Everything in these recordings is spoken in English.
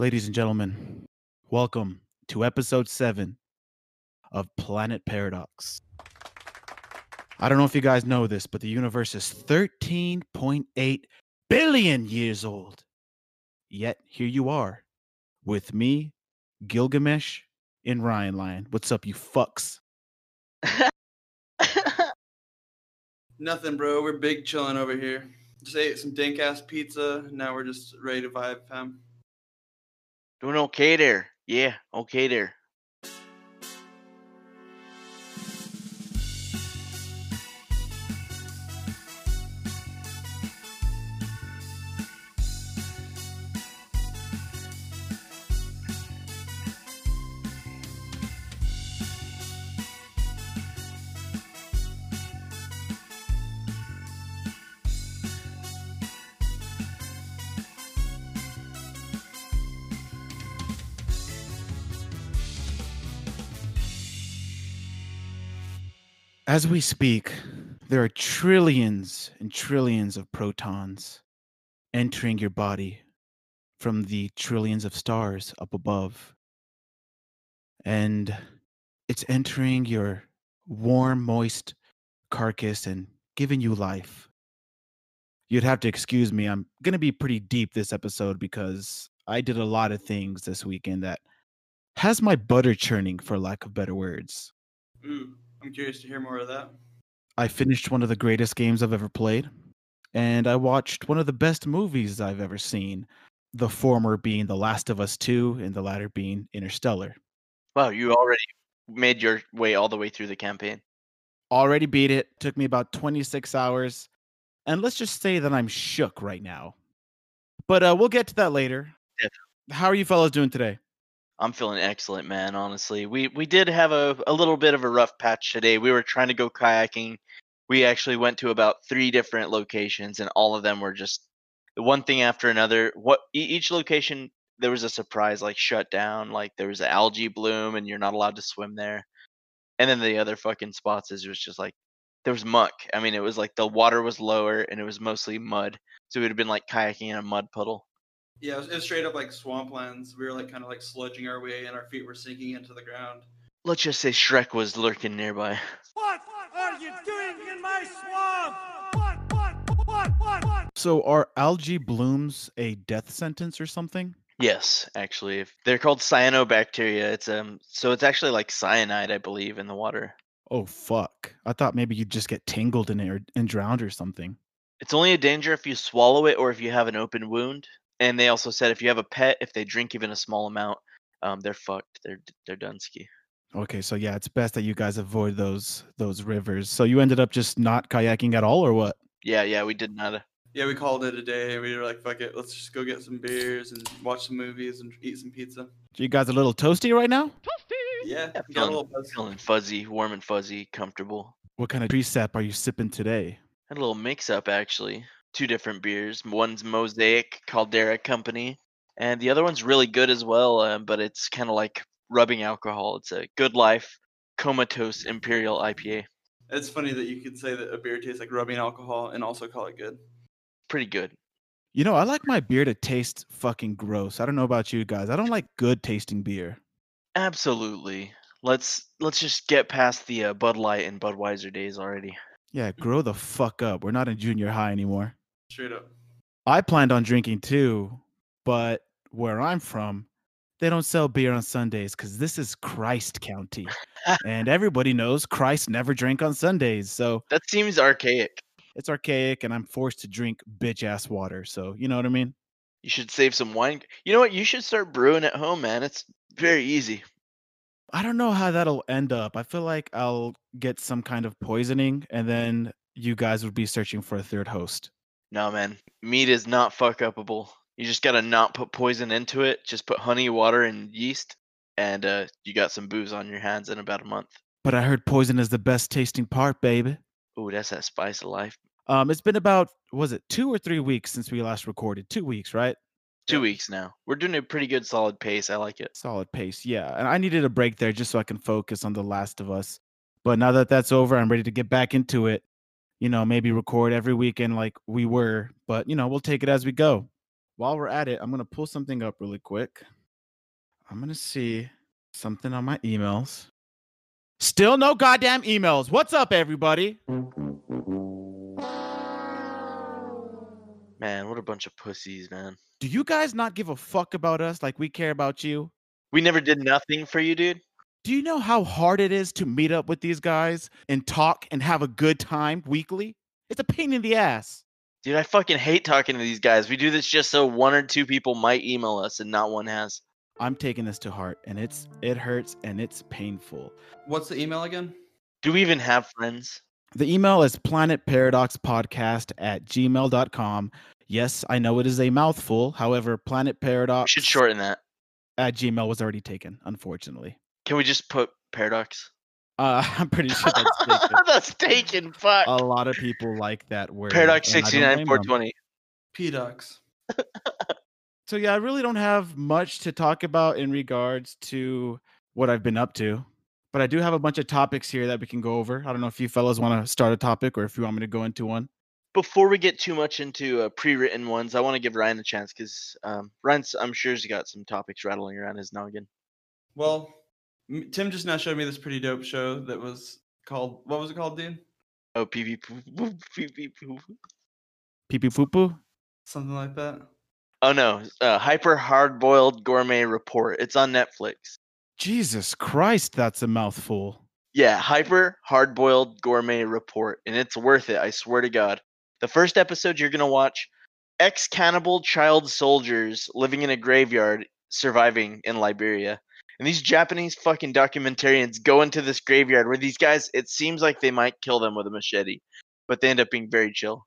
Ladies and gentlemen, welcome to episode seven of Planet Paradox. I don't know if you guys know this, but the universe is 13.8 billion years old. Yet here you are with me, Gilgamesh, and Ryan Lion. What's up, you fucks? Nothing, bro. We're big chilling over here. Just ate some dank ass pizza. Now we're just ready to vibe, fam. Doing okay there. Yeah, okay there. As we speak, there are trillions and trillions of protons entering your body from the trillions of stars up above. And it's entering your warm, moist carcass and giving you life. You'd have to excuse me. I'm going to be pretty deep this episode because I did a lot of things this weekend that has my butter churning, for lack of better words. Ooh, I'm curious to hear more of that. I finished one of the greatest games I've ever played, and I watched one of the best movies I've ever seen. The former being The Last of Us 2, and the latter being Interstellar. Wow, you already made your way all the way through the campaign. Already beat it, took me about 26 hours, and let's just say that I'm shook right now. But uh, we'll get to that later. Definitely. How are you fellas doing today? I'm feeling excellent, man. Honestly, we we did have a a little bit of a rough patch today. We were trying to go kayaking. We actually went to about three different locations, and all of them were just one thing after another. What each location there was a surprise, like shut down, like there was an algae bloom, and you're not allowed to swim there. And then the other fucking spots is was just like there was muck. I mean, it was like the water was lower and it was mostly mud, so would have been like kayaking in a mud puddle. Yeah, it was, it was straight up like swamplands. We were like kind of like sludging our way, and our feet were sinking into the ground. Let's just say Shrek was lurking nearby. What are you doing in my swamp? What, what, what, what, what? So, are algae blooms a death sentence or something? Yes, actually, if they're called cyanobacteria. It's um, so it's actually like cyanide, I believe, in the water. Oh, fuck. I thought maybe you'd just get tangled in it or, and drowned or something. It's only a danger if you swallow it or if you have an open wound. And they also said if you have a pet, if they drink even a small amount, um, they're fucked. They're they're done ski. Okay, so yeah, it's best that you guys avoid those those rivers. So you ended up just not kayaking at all, or what? Yeah, yeah, we did not. Yeah, we called it a day. We were like, fuck it, let's just go get some beers and watch some movies and eat some pizza. You guys a little toasty right now? Yeah, Yeah, got a little buzz. feeling fuzzy, warm and fuzzy, comfortable. What kind of precept are you sipping today? Had a little mix up actually. Two different beers. One's Mosaic Caldera Company, and the other one's really good as well. Um, but it's kind of like rubbing alcohol. It's a Good Life Comatose Imperial IPA. It's funny that you could say that a beer tastes like rubbing alcohol and also call it good. Pretty good. You know, I like my beer to taste fucking gross. I don't know about you guys. I don't like good tasting beer. Absolutely. Let's let's just get past the uh, Bud Light and Budweiser days already. Yeah, grow the fuck up. We're not in junior high anymore. Straight up. I planned on drinking too, but where I'm from, they don't sell beer on Sundays because this is Christ County. and everybody knows Christ never drank on Sundays. So That seems archaic. it's archaic and I'm forced to drink bitch ass water. So, you know what I mean? You should save some wine. You know what? You should start brewing at home, man. It's very easy. I don't know how that'll end up. I feel like I'll get some kind of poisoning and then you guys would be searching for a third host. No, man. Mead is not fuck upable. You just gotta not put poison into it. Just put honey, water, and yeast, and uh, you got some booze on your hands in about a month. But I heard poison is the best tasting part, baby. Ooh, that's that spice of life. Um, it's been about was it two or three weeks since we last recorded? Two weeks, right? Two Yeah. weeks now. We're doing a pretty good, solid pace. I like it. Solid pace, yeah. And I needed a break there just so I can focus on The Last of Us. But now that that's over, I'm ready to get back into it. You know, maybe record every weekend like we were, but you know, we'll take it as we go. while we're at it, I'm gonna pull something up really quick. I'm gonna see something on my emails. Still no goddamn emails. What's up, everybody? Man, what a bunch of pussies, man. Do you guys not give a fuck about us like we care about you? We never did nothing for you, dude. Do you know how hard it is to meet up with these guys and talk and have a good time weekly? It's a pain in the ass. Dude, I fucking hate talking to these guys. We do this just so one or two people might email us and not one has. I'm taking this to heart and it's it hurts and it's painful. What's the email again? Do we even have friends? The email is planetparadoxpodcast at gmail.com. Yes, I know it is a mouthful. However, Planet We Paradox should shorten that. at Gmail was already taken, unfortunately. Can we just put paradox? Uh, I'm pretty sure that's taken. That's taken. Fuck. a lot of people like that word. paradox and I don't sixty nine blame four them. twenty. P-Docs. So yeah, I really don't have much to talk about in regards to what I've been up to. But I do have a bunch of topics here that we can go over. I don't know if you fellas want to start a topic or if you want me to go into one. Before we get too much into uh, pre-written ones, I want to give Ryan a chance because um, Ryan's, I'm sure, he's got some topics rattling around his noggin. Well, m- Tim just now showed me this pretty dope show that was called. What was it called, dude? Oh, pee pee poo poo pee pee poo. Pee pee poo poo. Something like that. Oh no, uh, hyper hard boiled gourmet report. It's on Netflix. Jesus Christ, that's a mouthful. Yeah, hyper hard boiled gourmet report, and it's worth it. I swear to God. The first episode you're gonna watch: ex cannibal child soldiers living in a graveyard, surviving in Liberia. And these Japanese fucking documentarians go into this graveyard where these guys, it seems like they might kill them with a machete, but they end up being very chill.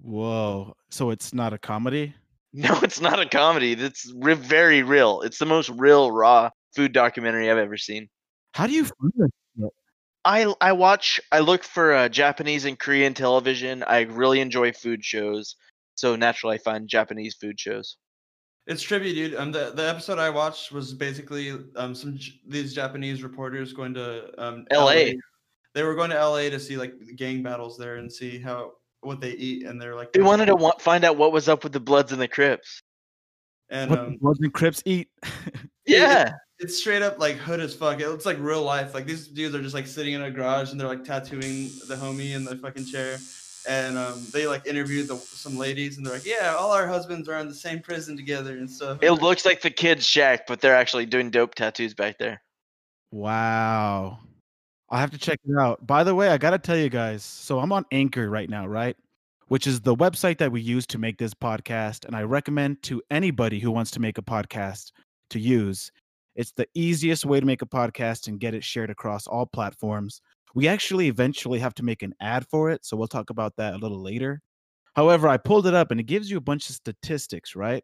Whoa. So it's not a comedy? No, it's not a comedy. It's re- very real. It's the most real, raw food documentary I've ever seen. How do you find this? I I watch I look for uh, Japanese and Korean television. I really enjoy food shows, so naturally I find Japanese food shows. It's tribute, dude. Um, the, the episode I watched was basically um some J- these Japanese reporters going to um LA. They were going to LA to see like gang battles there and see how what they eat, and they're like They wanted to wa- find out what was up with the Bloods and the Crips. and What um, the Bloods and Crips eat? Yeah, it's straight up like hood as fuck. It looks like real life. Like these dudes are just like sitting in a garage and they're like tattooing the homie in the fucking chair. And um, they like interviewed the, some ladies and they're like, yeah, all our husbands are in the same prison together and stuff. it looks like the kids shack, but they're actually doing dope tattoos back there. Wow. I'll have to check it out. By the way, I got to tell you guys so I'm on Anchor right now, right? Which is the website that we use to make this podcast. And I recommend to anybody who wants to make a podcast to use. It's the easiest way to make a podcast and get it shared across all platforms. We actually eventually have to make an ad for it. So we'll talk about that a little later. However, I pulled it up and it gives you a bunch of statistics, right?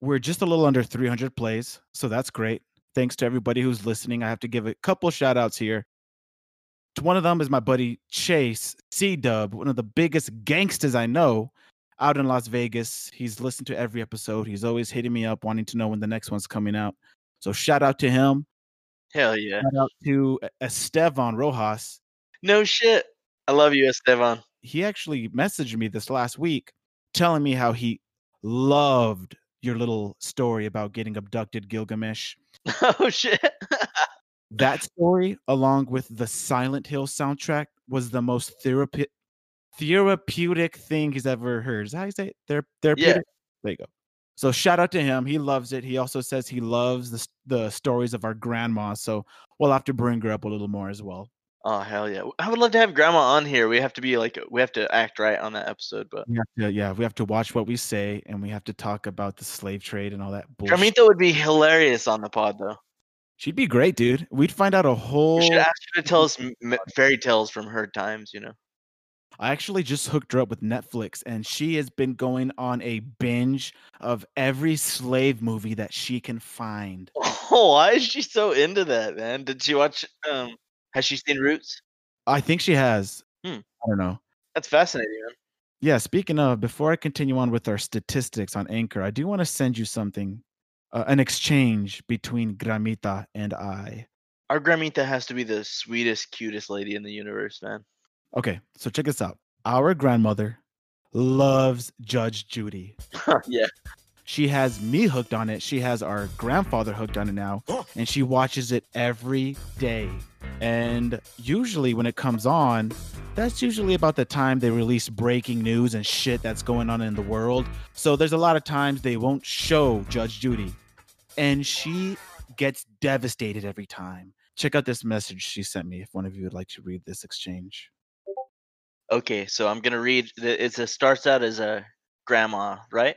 We're just a little under 300 plays. So that's great. Thanks to everybody who's listening. I have to give a couple shout outs here. One of them is my buddy Chase C Dub, one of the biggest gangsters I know out in Las Vegas. He's listened to every episode. He's always hitting me up, wanting to know when the next one's coming out. So shout out to him. Hell yeah. Shout out to Estevan Rojas. No shit. I love you, Esteban. He actually messaged me this last week telling me how he loved your little story about getting abducted, Gilgamesh. oh shit. that story, along with the Silent Hill soundtrack, was the most therapi- therapeutic thing he's ever heard. Is that how you say it? Thera- therapeutic? There you go. So shout out to him. He loves it. He also says he loves the, the stories of our grandma. So we'll have to bring her up a little more as well. Oh hell yeah. I would love to have grandma on here. We have to be like we have to act right on that episode, but We have to, yeah, we have to watch what we say and we have to talk about the slave trade and all that bullshit. Gramita would be hilarious on the pod though. She'd be great, dude. We'd find out a whole. We should ask her to tell us fairy tales from her times, you know. I actually just hooked her up with Netflix, and she has been going on a binge of every slave movie that she can find. Oh, why is she so into that, man? Did she watch um has she seen Roots? I think she has. Hmm. I don't know. That's fascinating, man. Yeah, speaking of, before I continue on with our statistics on Anchor, I do want to send you something uh, an exchange between Gramita and I. Our Gramita has to be the sweetest, cutest lady in the universe, man. Okay, so check this out. Our grandmother loves Judge Judy. yeah. She has me hooked on it. She has our grandfather hooked on it now, and she watches it every day. And usually, when it comes on, that's usually about the time they release breaking news and shit that's going on in the world. So there's a lot of times they won't show Judge Judy, and she gets devastated every time. Check out this message she sent me if one of you would like to read this exchange. Okay, so I'm gonna read. the- It's a starts out as a grandma, right?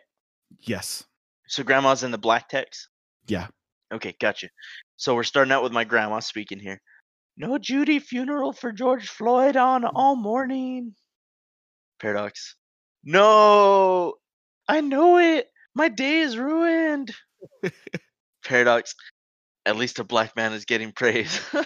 Yes. So grandma's in the black text. Yeah. Okay, gotcha. So we're starting out with my grandma speaking here. No Judy funeral for George Floyd on all morning. Paradox. No, I know it. My day is ruined. Paradox. At least a black man is getting praise.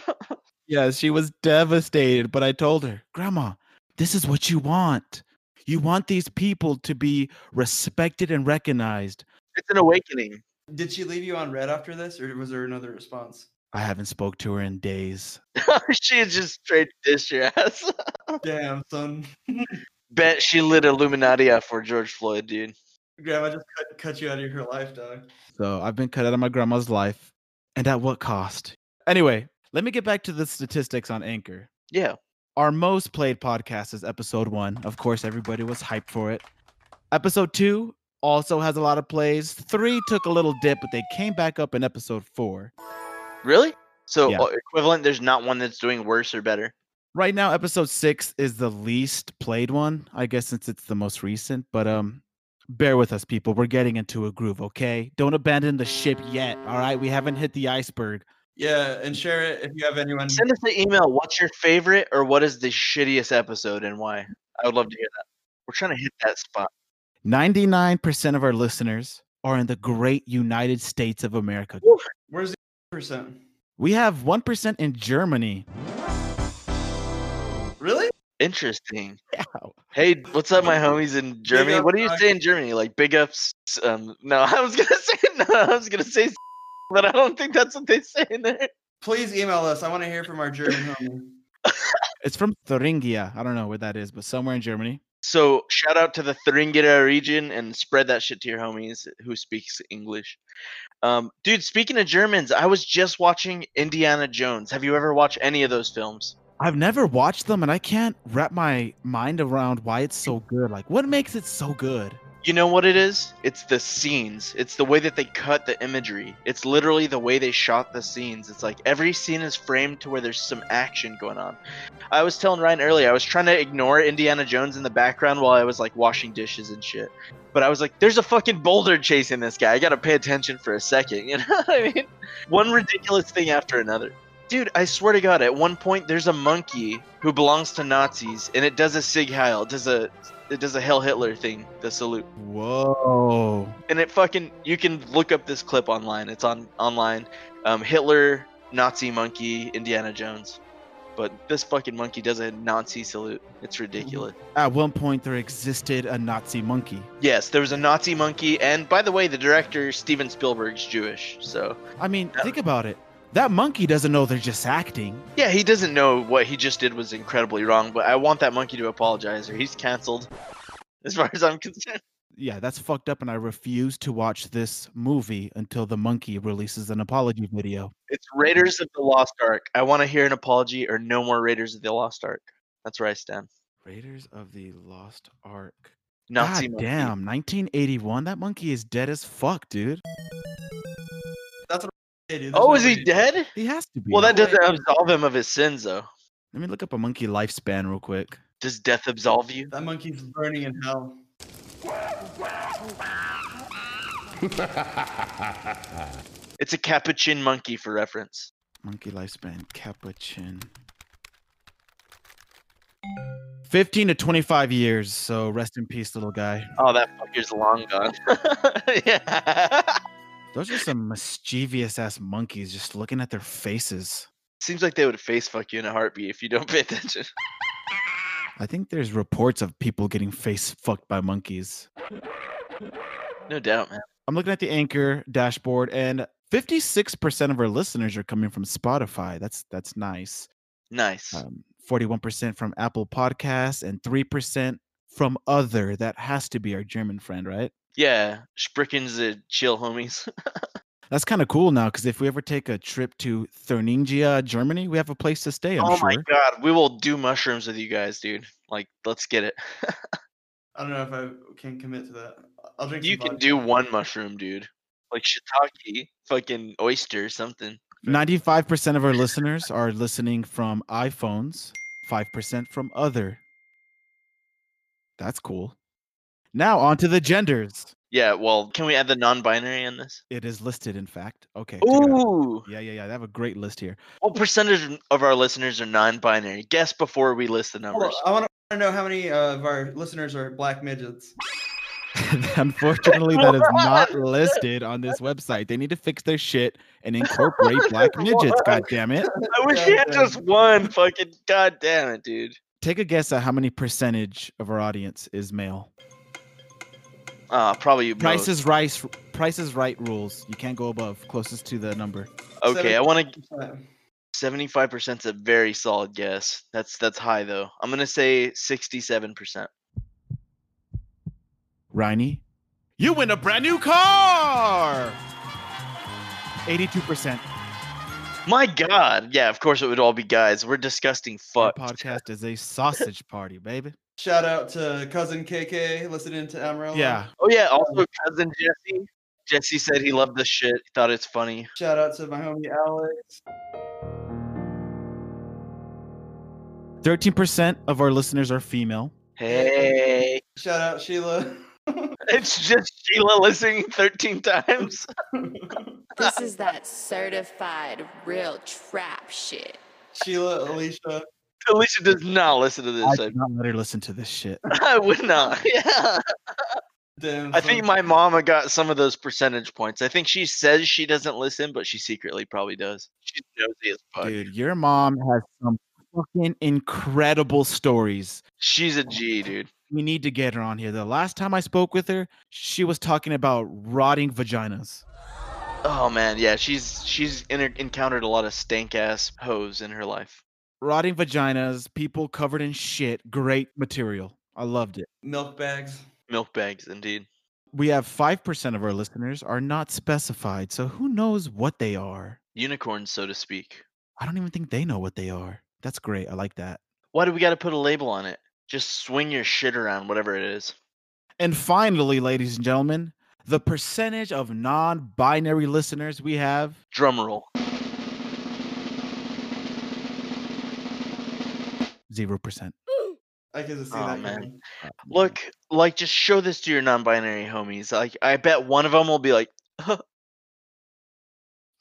Yes, she was devastated, but I told her, Grandma, this is what you want. You want these people to be respected and recognized. it's an awakening. Did she leave you on read after this, or was there another response? I haven't spoke to her in days. she just straight dissed your ass. Damn, son. Bet she lit Illuminati out for George Floyd, dude. Grandma just cut, cut you out of her life, dog. So I've been cut out of my grandma's life. And at what cost? Anyway, let me get back to the statistics on Anchor. Yeah. Our most played podcast is episode one. Of course, everybody was hyped for it. Episode two also has a lot of plays. Three took a little dip, but they came back up in episode four. Really? So Yeah. uh, equivalent. There's not one that's doing worse or better. Right now, episode six is the least played one, I guess, since it's the most recent. But um, bear with us, people. We're getting into a groove, okay? Don't abandon the ship yet. All right, we haven't hit the iceberg. Yeah, and share it if you have anyone. Send us an email. What's your favorite or what is the shittiest episode and why? I would love to hear that. We're trying to hit that spot. Ninety-nine percent of our listeners are in the great United States of America. Where's the percent? We have one percent in Germany. Really? Interesting. Yeah. Hey, what's up, my homies in Germany? up, what do you dog. say in Germany? Like big ups? Um, no, I was gonna say no. I was gonna say, but I don't think that's what they say in there. Please email us. I want to hear from our German homie. It's from Thuringia. I don't know where that is, but somewhere in Germany. So shout out to the Thuringia region and spread that shit to your homies who speaks English. Um, dude, speaking of Germans, I was just watching Indiana Jones. Have you ever watched any of those films? I've never watched them, and I can't wrap my mind around why it's so good. Like, what makes it so good? You know what it is? It's the scenes. It's the way that they cut the imagery. It's literally the way they shot the scenes. It's like every scene is framed to where there's some action going on. I was telling Ryan earlier, I was trying to ignore Indiana Jones in the background while I was like washing dishes and shit. But I was like, there's a fucking boulder chasing this guy. I gotta pay attention for a second. You know what I mean? One ridiculous thing after another. Dude, I swear to God, at one point there's a monkey who belongs to Nazis, and it does a Sieg Heil, it does a it does a Hail Hitler thing, the salute. Whoa. and it fucking you can look up this clip online. It's on online. Um, hitler nazi monkey indiana jones. But this fucking monkey does a nazi salute. It's ridiculous. At one point, there existed a Nazi monkey. yes there was a nazi monkey and by the way the director steven spielberg's jewish so. I mean, think about it. That monkey doesn't know they're just acting. yeah he doesn't know what he just did was incredibly wrong but i want that monkey to apologize or he's canceled as far as i'm concerned Yeah, that's fucked up, and I refuse to watch this movie until the monkey releases an apology video. it's raiders of the lost ark i want to hear an apology or no more raiders of the lost ark that's where i stand Raiders of the Lost Ark. nazi God monkey. damn, 1981. That monkey is dead as fuck, dude. That's what I say, dude. Oh is he way- dead He has to be. Well, that doesn't absolve him of his sins, though. Let me look up a monkey lifespan real quick. Does death absolve you? That monkey's burning in hell. It's a capuchin monkey for reference. Monkey lifespan, capuchin. 15 to 25 years. So rest in peace, little guy. Oh, that fucker's long gone. yeah. Those are some mischievous ass monkeys just looking at their faces. Seems like they would face fuck you in a heartbeat if you don't pay attention. I think there's reports of people getting face fucked by monkeys. No doubt, man. I'm looking at the anchor dashboard and 56% of our listeners are coming from Spotify. That's that's nice. Nice. Um, 41% from Apple Podcasts and 3% from other. That has to be our German friend, right? Yeah, Sprickens uh, chill homies. That's kind of cool now because if we ever take a trip to Thuringia, Germany, we have a place to stay. I'm oh sure. my god, we will do mushrooms with you guys, dude. Like, let's get it. I don't know if I can commit to that. I'll drink. you some can vodka. do one mushroom, dude. Like shiitake, fucking oyster, something. 95% of our listeners are listening from iPhones, 5% from other. That's cool. Now on to the genders. Yeah, well, can we add the non-binary in this? It is listed, in fact. Okay. check it out. Ooh, Yeah, yeah, yeah. They have a great list here. what percentage of our listeners are non-binary? Guess before we list the numbers. on, I want to know how many uh, of our listeners are black midgets. Unfortunately, that is not listed on this website. They need to fix their shit and incorporate black midgets. God damn it. I wish we had just one. Fucking god damn it, dude. Take a guess at how many percentage of our audience is male. Ah, probably Price most. is right. Price is right rules. You can't go above. Closest to the number. Okay, I want to. Seventy-five percent is a very solid guess. That's that's high though. I'm gonna say sixty-seven percent. Riney, you win a brand new car. 82%. My God, yeah, of course it would all be guys. We're disgusting Our fuck. podcast is a sausage party, baby. Shout out to cousin KK listening to Amarillo. Yeah. Oh yeah, also cousin Jesse. Jesse said he loved the shit. He thought it's funny. Shout out to my homie Alex. 13% of our listeners are female. Hey, Shout out Sheila. it's just Sheila listening 13 times. This is that certified real trap shit. Sheila, Alicia. Alicia does not listen to this. I this. did not let her listen to this shit. I, I would not. Yeah. Damn. I think my mama got some of those percentage points. I think she says she doesn't listen, but she secretly probably does. She's nosy as fuck. Dude, your mom has some fucking incredible stories. She's a oh, G, dude. We need to get her on here. The last time I spoke with her, she was talking about rotting vaginas. Oh man, yeah, she's she's inter- encountered a lot of stank ass hoes in her life. Rotting vaginas, people covered in shit. Great material. I loved it. milk bags. Milk bags, indeed. We have 5% of our listeners are not specified, so who knows what they are? Unicorns, so to speak. I don't even think they know what they are. That's great. I like that. Why do we got to put a label on it? Just swing your shit around, whatever it is. And finally, ladies and gentlemen, the percentage of non binary listeners we have Drum roll. 0%. I can see Aw, that. man. coming. Look, like, just show this to your non-binary homies. Like, I bet one of them will be like,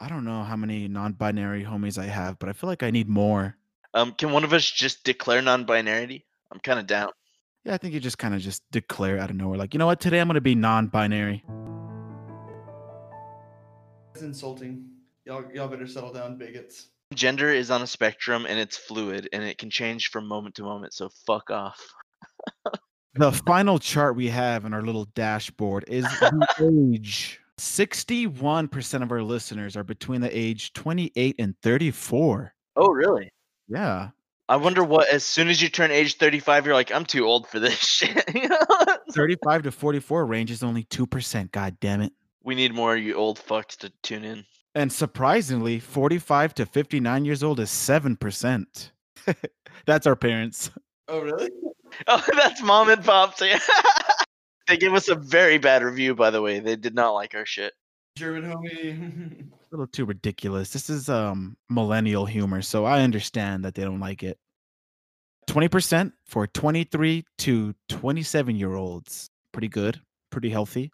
I don't know how many non binary homies I have, but I feel like I need more. um, can one of us just declare non-binarity? I'm kind of down. Yeah, I think you just kind of just declare out of nowhere, like, you know what, today I'm going to be non binary. It's insulting. Y'all, y'all better settle down, bigots. Gender is on a spectrum and it's fluid and it can change from moment to moment. So fuck off. The final chart we have in our little dashboard is the age. 61% of our listeners are between the age 28 and 34. Oh, really? Yeah. I wonder what. As soon as you turn age 35, you're like, I'm too old for this shit. 35 to 44 range is only 2%. God damn it. we need more of you old fucks to tune in. And surprisingly, 45 to 59 years old is 7%. That's our parents. Oh, really? Oh, that's mom and pops. They gave us a very bad review, by the way. They did not like our shit. German homie. A little too ridiculous. This is um millennial humor, so I understand that they don't like it. 20% for 23 to 27 year olds. Pretty good, pretty healthy.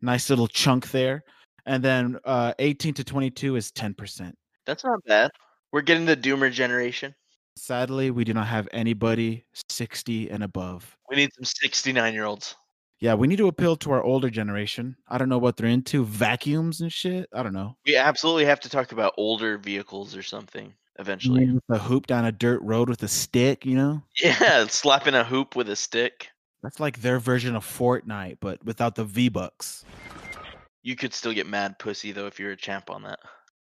Nice little chunk there. And then uh 18 to 22 is 10%. That's not bad. We're getting the doomer generation. Sadly, we do not have anybody 60 and above. We need some 69 year olds. Yeah, we need to appeal to our older generation. I don't know what they're into, vacuums and shit. I don't know. We absolutely have to talk about older vehicles or something eventually. With a hoop down a dirt road with a stick, you know? Yeah, slapping a hoop with a stick. That's like their version of Fortnite, but without the V Bucks. You could still get mad pussy though if you're a champ on that.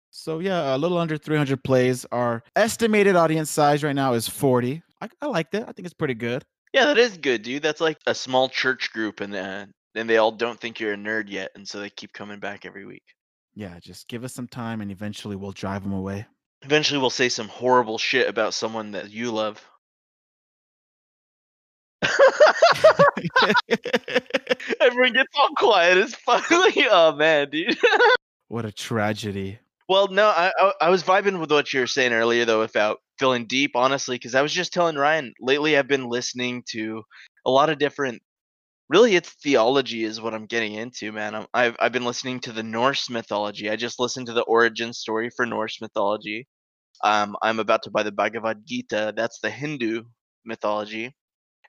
So yeah, a little under 300 plays. Our estimated audience size right now is 40. I, I like that. I think it's pretty good. Yeah, that is good, dude. That's like a small church group in uh, and they all don't think you're a nerd yet, and so they keep coming back every week. Yeah, just give us some time and eventually we'll drive them away. Eventually, we'll say some horrible shit about someone that you love. Everyone gets all quiet. It's finally, oh man, dude. what a tragedy. Well, no, I, I I was vibing with what you were saying earlier though about feeling deep, honestly, because I was just telling Ryan lately I've been listening to a lot of different. Really, it's theology is what I'm getting into, man. I'm, I've I've been listening to the Norse mythology. I just listened to the origin story for Norse mythology. Um, I'm about to buy the Bhagavad Gita. That's the Hindu mythology,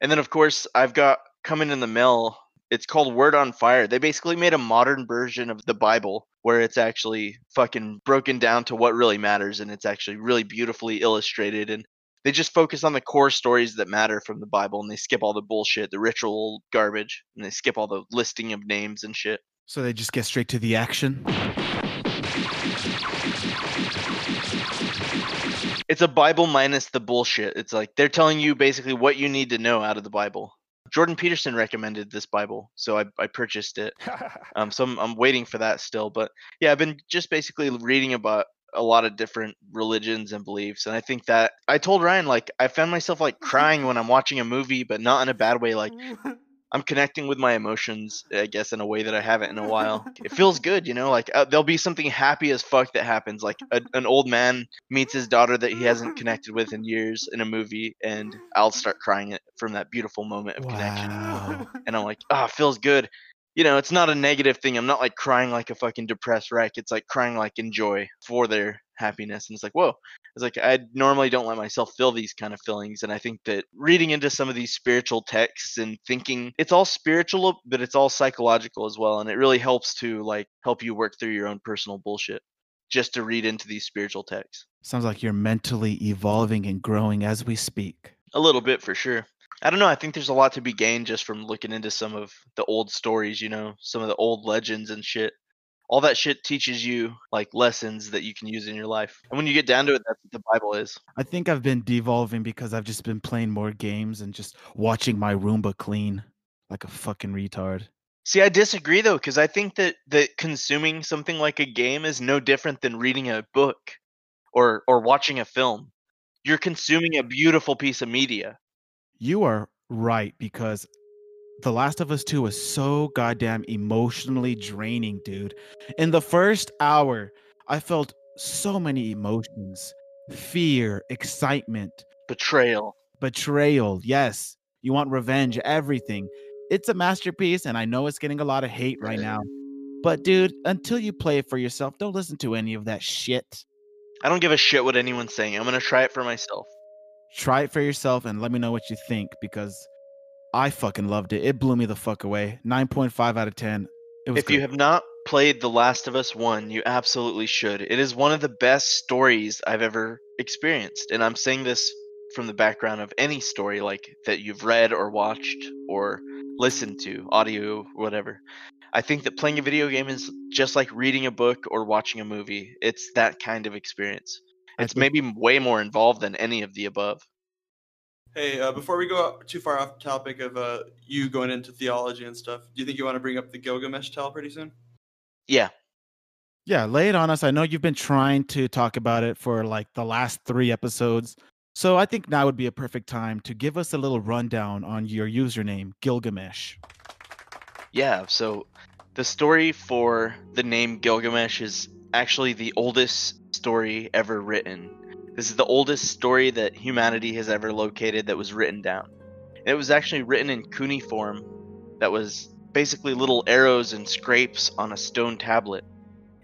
and then of course I've got coming in the mail. It's called Word on Fire. They basically made a modern version of the Bible where it's actually fucking broken down to what really matters and it's actually really beautifully illustrated and they just focus on the core stories that matter from the Bible and they skip all the bullshit, the ritual garbage, and they skip all the listing of names and shit. So they just get straight to the action. It's a Bible minus the bullshit. It's like they're telling you basically what you need to know out of the Bible. Jordan Peterson recommended this Bible, so I, I purchased it. Um, so I'm, I'm waiting for that still. But yeah, I've been just basically reading about a lot of different religions and beliefs, and I think that I told Ryan like I found myself like crying when I'm watching a movie, but not in a bad way. Like I'm connecting with my emotions, I guess, in a way that I haven't in a while. It feels good, you know. Like uh, there'll be something happy as fuck that happens. Like a, an old man meets his daughter that he hasn't connected with in years in a movie, and I'll start crying it from that beautiful moment of connection. And I'm like, ah, it feels good. You know, it's not a negative thing. I'm not like crying like a fucking depressed wreck. It's like crying like in joy for their happiness. And it's like, whoa. It's like I normally don't let myself feel these kind of feelings. And I think that reading into some of these spiritual texts and thinking it's all spiritual, but it's all psychological as well. And it really helps to like help you work through your own personal bullshit just to read into these spiritual texts. Sounds like you're mentally evolving and growing as we speak. A little bit for sure. I don't know. I think there's a lot to be gained just from looking into some of the old stories, you know, some of the old legends and shit. All that shit teaches you like lessons that you can use in your life. And when you get down to it, that's what the Bible is. I think I've been devolving because I've just been playing more games and just watching my Roomba clean like a fucking retard. See, I disagree though, because I think that that consuming something like a game is no different than reading a book or or watching a film. You're consuming a beautiful piece of media. You are right because The Last of Us 2 was so goddamn emotionally draining, dude. In the first hour, I felt so many emotions fear, excitement, Betrayal. betrayal. Yes, you want revenge, everything. It's a masterpiece, and I know it's getting a lot of hate right now. But, dude, until you play it for yourself, don't listen to any of that shit. I don't give a shit what anyone's saying. I'm gonna try it for myself. Try it for yourself and let me know what you think because I fucking loved it. It blew me the fuck away. 9.5 out of 10. It was If you have not played The Last of Us 1, you absolutely should. It is one of the best stories I've ever experienced. And I'm saying this from the background of any story like that you've read or watched or listened to, audio, whatever. I think that playing a video game is just like reading a book or watching a movie. It's that kind of experience. I It's maybe way more involved than any of the above. Hey, uh, before we go too far off the topic of uh, you going into theology and stuff, do you think you want to bring up the Gilgamesh tale pretty soon? Yeah. Yeah, lay it on us. I know you've been trying to talk about it for like the last three episodes. So I think now would be a perfect time to give us a little rundown on your username, Gilgamesh. Yeah, so the story for the name Gilgamesh is actually the oldest story ever written. This is the oldest story that humanity has ever located that was written down. And it was actually written in cuneiform, that was basically little arrows and scrapes on a stone tablet.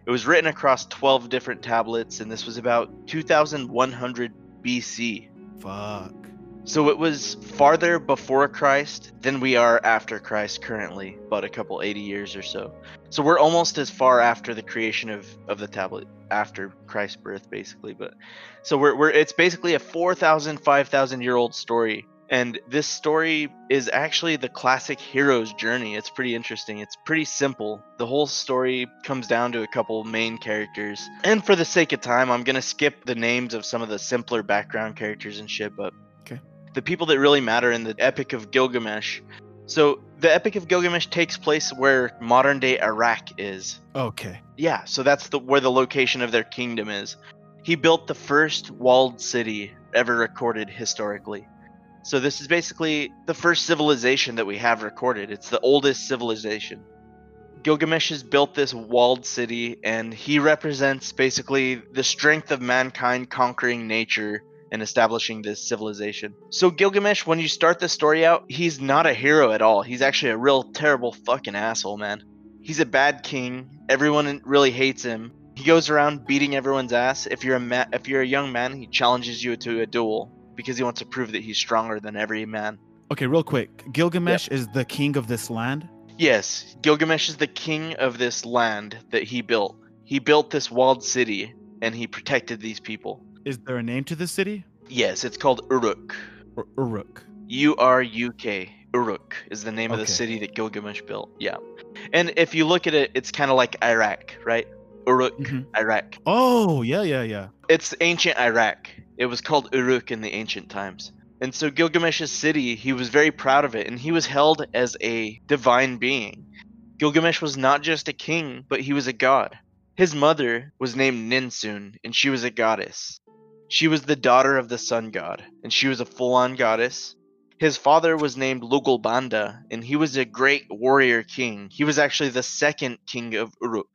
It was written across 12 different tablets, and this was about 2100 BC. Fuck. So it was farther before Christ than we are after Christ currently, about a couple 80 years or so. So we're almost as far after the creation of, of the tablet, after Christ's birth, basically. But so we're, we're it's basically a 4,000, 5,000 year old story. And this story is actually the classic hero's journey. It's pretty interesting. It's pretty simple. The whole story comes down to a couple main characters. And for the sake of time, I'm going to skip the names of some of the simpler background characters and shit, but the people that really matter in the Epic of Gilgamesh. So the Epic of Gilgamesh takes place where modern day Iraq is. Okay. Yeah, so that's the where the location of their kingdom is. He built the first walled city ever recorded historically. So this is basically the first civilization that we have recorded. It's the oldest civilization. Gilgamesh has built this walled city and he represents basically the strength of mankind conquering nature and establishing this civilization. So Gilgamesh when you start the story out, he's not a hero at all. He's actually a real terrible fucking asshole, man. He's a bad king. Everyone really hates him. He goes around beating everyone's ass. If you're a ma- if you're a young man, he challenges you to a duel because he wants to prove that he's stronger than every man. Okay, real quick. Gilgamesh is the king of this land. Yes, Gilgamesh is the king of this land that he built. He built this walled city and he protected these people. Is there a name to this city? Yes, it's called Uruk. Or Uruk? U R U K. Uruk is the name of the city that Gilgamesh built. Yeah. And if you look at it, it's kind of like Iraq, right? Uruk, Mhm. Iraq. Oh, yeah, yeah, yeah. It's ancient Iraq. It was called Uruk in the ancient times. And so Gilgamesh's city, he was very proud of it, and he was held as a divine being. Gilgamesh was not just a king, but he was a god. His mother was named Ninsun, and she was a goddess. She was the daughter of the sun god, and she was a full on goddess. His father was named Lugalbanda, and he was a great warrior king. He was actually the second king of Uruk.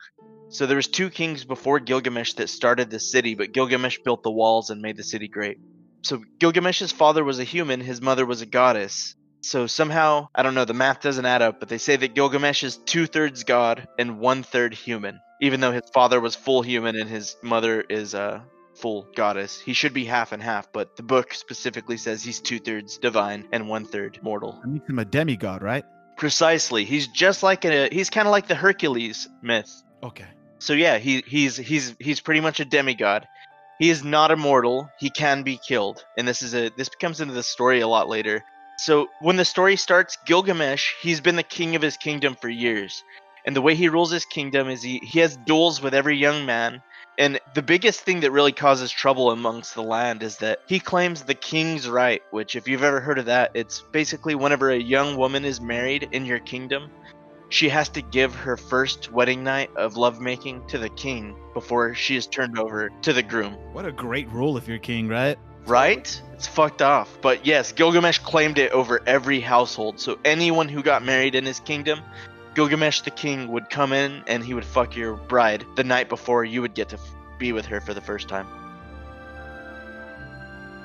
So there was two kings before Gilgamesh that started the city, but Gilgamesh built the walls and made the city great. So Gilgamesh's father was a human, his mother was a goddess. So somehow, I don't know, the math doesn't add up, but they say that Gilgamesh is two thirds god and one third human. Even though his father was full human and his mother is a full goddess, he should be half and half. But the book specifically says he's two thirds divine and one third mortal. That makes him a demigod, right? Precisely, he's just like a he's kind of like the Hercules myth. Okay. So yeah, he he's he's he's pretty much a demigod. He is not immortal. He can be killed, and this is a this comes into the story a lot later. So when the story starts, Gilgamesh he's been the king of his kingdom for years, and the way he rules his kingdom is he he has duels with every young man. And the biggest thing that really causes trouble amongst the land is that he claims the king's right, which, if you've ever heard of that, it's basically whenever a young woman is married in your kingdom, she has to give her first wedding night of lovemaking to the king before she is turned over to the groom. What a great rule if you're king, right? Right? It's fucked off. But yes, Gilgamesh claimed it over every household. So anyone who got married in his kingdom, Gilgamesh the king would come in and he would fuck your bride the night before you would get to f- be with her for the first time.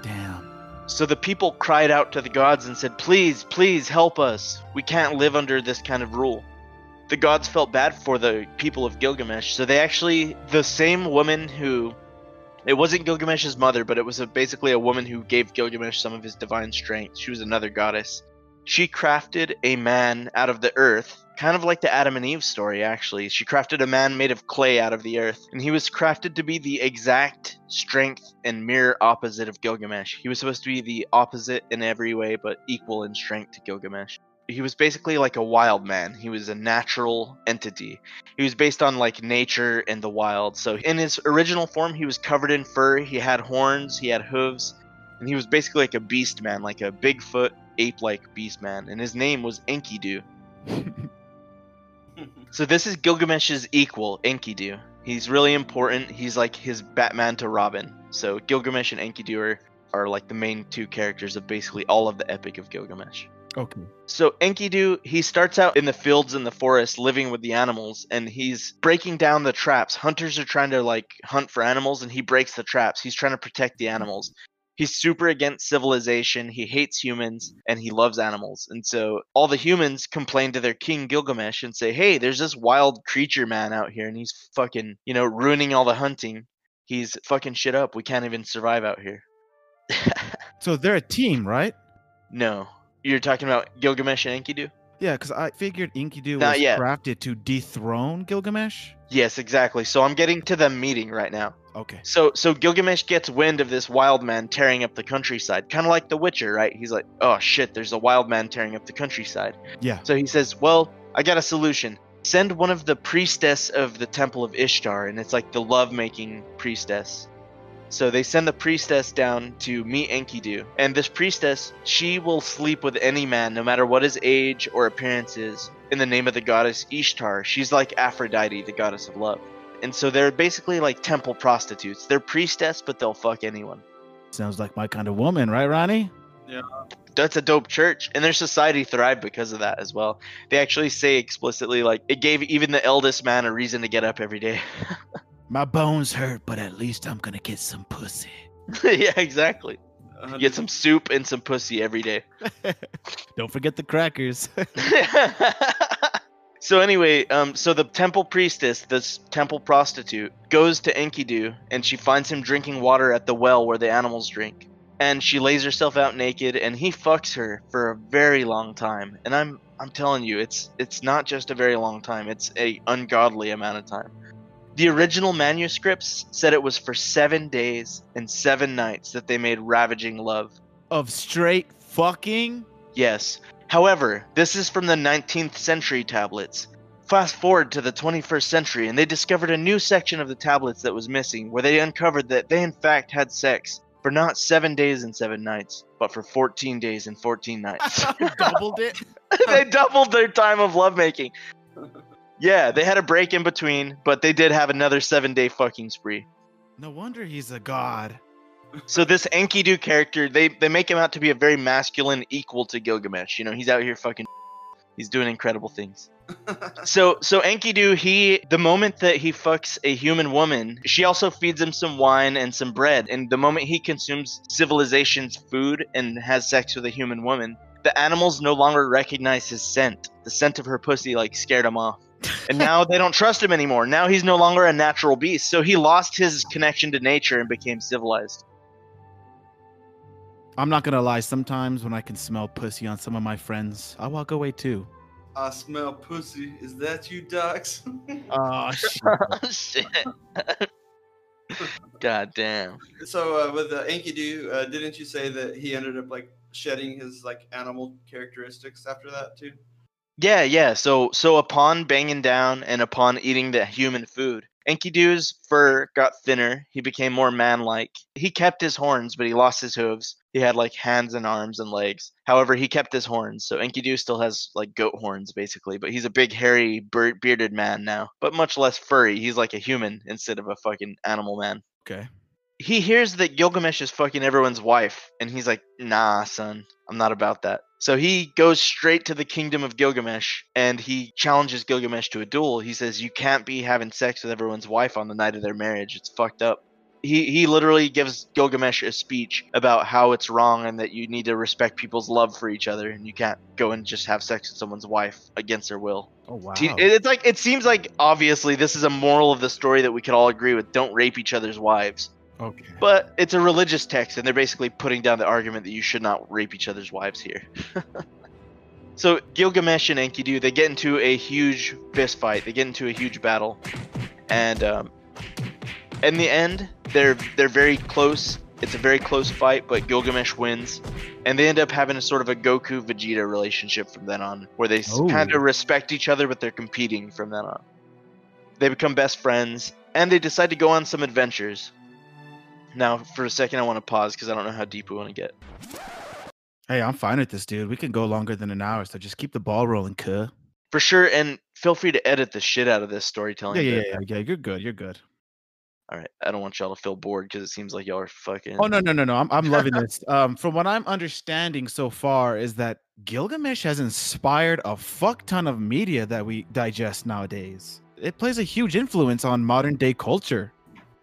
Damn. So the people cried out to the gods and said, Please, please help us. We can't live under this kind of rule. The gods felt bad for the people of Gilgamesh, so they actually, the same woman who, it wasn't Gilgamesh's mother, but it was a, basically a woman who gave Gilgamesh some of his divine strength. She was another goddess. She crafted a man out of the earth, kind of like the Adam and Eve story, actually. She crafted a man made of clay out of the earth, and he was crafted to be the exact strength and mirror opposite of Gilgamesh. He was supposed to be the opposite in every way, but equal in strength to Gilgamesh. He was basically like a wild man. He was a natural entity. He was based on like nature and the wild. So in his original form, he was covered in fur. He had horns. He had hooves, and he was basically like a beast man, like a Bigfoot ape-like beast man. And his name was Enkidu. So this is Gilgamesh's equal, Enkidu. He's really important. He's like his Batman to Robin. So Gilgamesh and Enkidu are, are like the main two characters of basically all of the Epic of Gilgamesh. Okay. So Enkidu, he starts out in the fields and the forest living with the animals and he's breaking down the traps. Hunters are trying to like hunt for animals and he breaks the traps. He's trying to protect the animals. He's super against civilization. He hates humans and he loves animals. And so all the humans complain to their king Gilgamesh and say, "Hey, there's this wild creature man out here and he's fucking, you know, ruining all the hunting. He's fucking shit up. We can't even survive out here." So they're a team, right? no. You're talking about Gilgamesh and Enkidu? Yeah, because I figured Enkidu Not was yet. crafted to dethrone Gilgamesh. Yes, exactly. So I'm getting to them meeting right now. Okay. So so Gilgamesh gets wind of this wild man tearing up the countryside, kind of like The Witcher, right? He's like, "Oh shit, there's a wild man tearing up the countryside." Yeah. So he says, "Well, I got a solution. Send one of the priestess of the Temple of Ishtar, and it's like the love-making priestess. So they send the priestess down to meet Enkidu. And this priestess, she will sleep with any man, no matter what his age or appearance is, in the name of the goddess Ishtar. She's like Aphrodite, the goddess of love. And so they're basically like temple prostitutes. They're priestess, but they'll fuck anyone. Sounds like my kind of woman, right, Ronnie? Yeah. That's a dope church. And their society thrived because of that as well. They actually say explicitly, like, it gave even the eldest man a reason to get up every day. My bones hurt, but at least I'm gonna get some pussy. yeah, exactly. Uh, Get some soup and some pussy every day. Don't forget the crackers. so anyway, um, so the temple priestess, this temple prostitute, goes to Enkidu and she finds him drinking water at the well where the animals drink. And she lays herself out naked and he fucks her for a very long time. And I'm I'm telling you, it's it's not just a very long time, it's a ungodly amount of time. The original manuscripts said it was for seven days and seven nights that they made ravaging love. of straight fucking. Yes. However, this is from the 19th century tablets. Fast forward to the 21st century, and they discovered a new section of the tablets that was missing, where they uncovered that they in fact had sex for not seven days and seven nights, but for 14 days and 14 nights. Doubled it. they doubled their time of lovemaking. Yeah, they had a break in between, but they did have another seven day fucking spree. No wonder he's a god. So this Enkidu character, they they make him out to be a very masculine, equal to Gilgamesh. You know, he's out here fucking, he's doing incredible things. So so Enkidu, he the moment that he fucks a human woman, she also feeds him some wine and some bread. And the moment he consumes civilization's food and has sex with a human woman, the animals no longer recognize his scent. The scent of her pussy like scared him off. And now they don't trust him anymore. Now he's no longer a natural beast. So he lost his connection to nature and became civilized. I'm not gonna lie. Sometimes when I can smell pussy on some of my friends, I walk away too. I smell pussy. Is that you, Docs? Oh shit. oh shit. God damn. so uh, with uh, Enkidu, uh, didn't you say that he ended up like shedding his like animal characteristics after that too? Yeah, yeah. So so upon banging down and upon eating the human food, Enkidu's fur got thinner. He became more man-like. He kept his horns, but he lost his hooves. He had like hands and arms and legs. However, he kept his horns. So Enkidu still has like goat horns basically, but he's a big hairy bearded man now, but much less furry. He's like a human instead of a fucking animal man. Okay. He hears that Gilgamesh is fucking everyone's wife, and he's like, nah, son, I'm not about that. So he goes straight to the kingdom of Gilgamesh and he challenges Gilgamesh to a duel. He says, You can't be having sex with everyone's wife on the night of their marriage. It's fucked up. He, he literally gives Gilgamesh a speech about how it's wrong and that you need to respect people's love for each other and you can't go and just have sex with someone's wife against their will. Oh wow. It's like it seems like obviously this is a moral of the story that we could all agree with. Don't rape each other's wives. Okay. But it's a religious text, and they're basically putting down the argument that you should not rape each other's wives here. so Gilgamesh and Enkidu they get into a huge fist fight. They get into a huge battle, and um, in the end, they're they're very close. It's a very close fight, but Gilgamesh wins, and they end up having a sort of a Goku Vegeta relationship from then on, where they Oh. kind of respect each other, but they're competing from then on. They become best friends, and they decide to go on some adventures. Now, for a second, I want to pause because I don't know how deep we want to get. Hey, I'm fine with this, dude. We can go longer than an hour, so just keep the ball rolling, cuh. For sure, and feel free to edit the shit out of this Yeah, storytelling. yeah, bit. yeah, yeah. You're good. You're good. All right, I don't want y'all to feel bored because it seems like y'all are fucking. Oh no, no, no, no. I'm I'm loving this. Um, from what I'm understanding so far is that Gilgamesh has inspired a fuck ton of media that we digest nowadays. It plays a huge influence on modern day culture.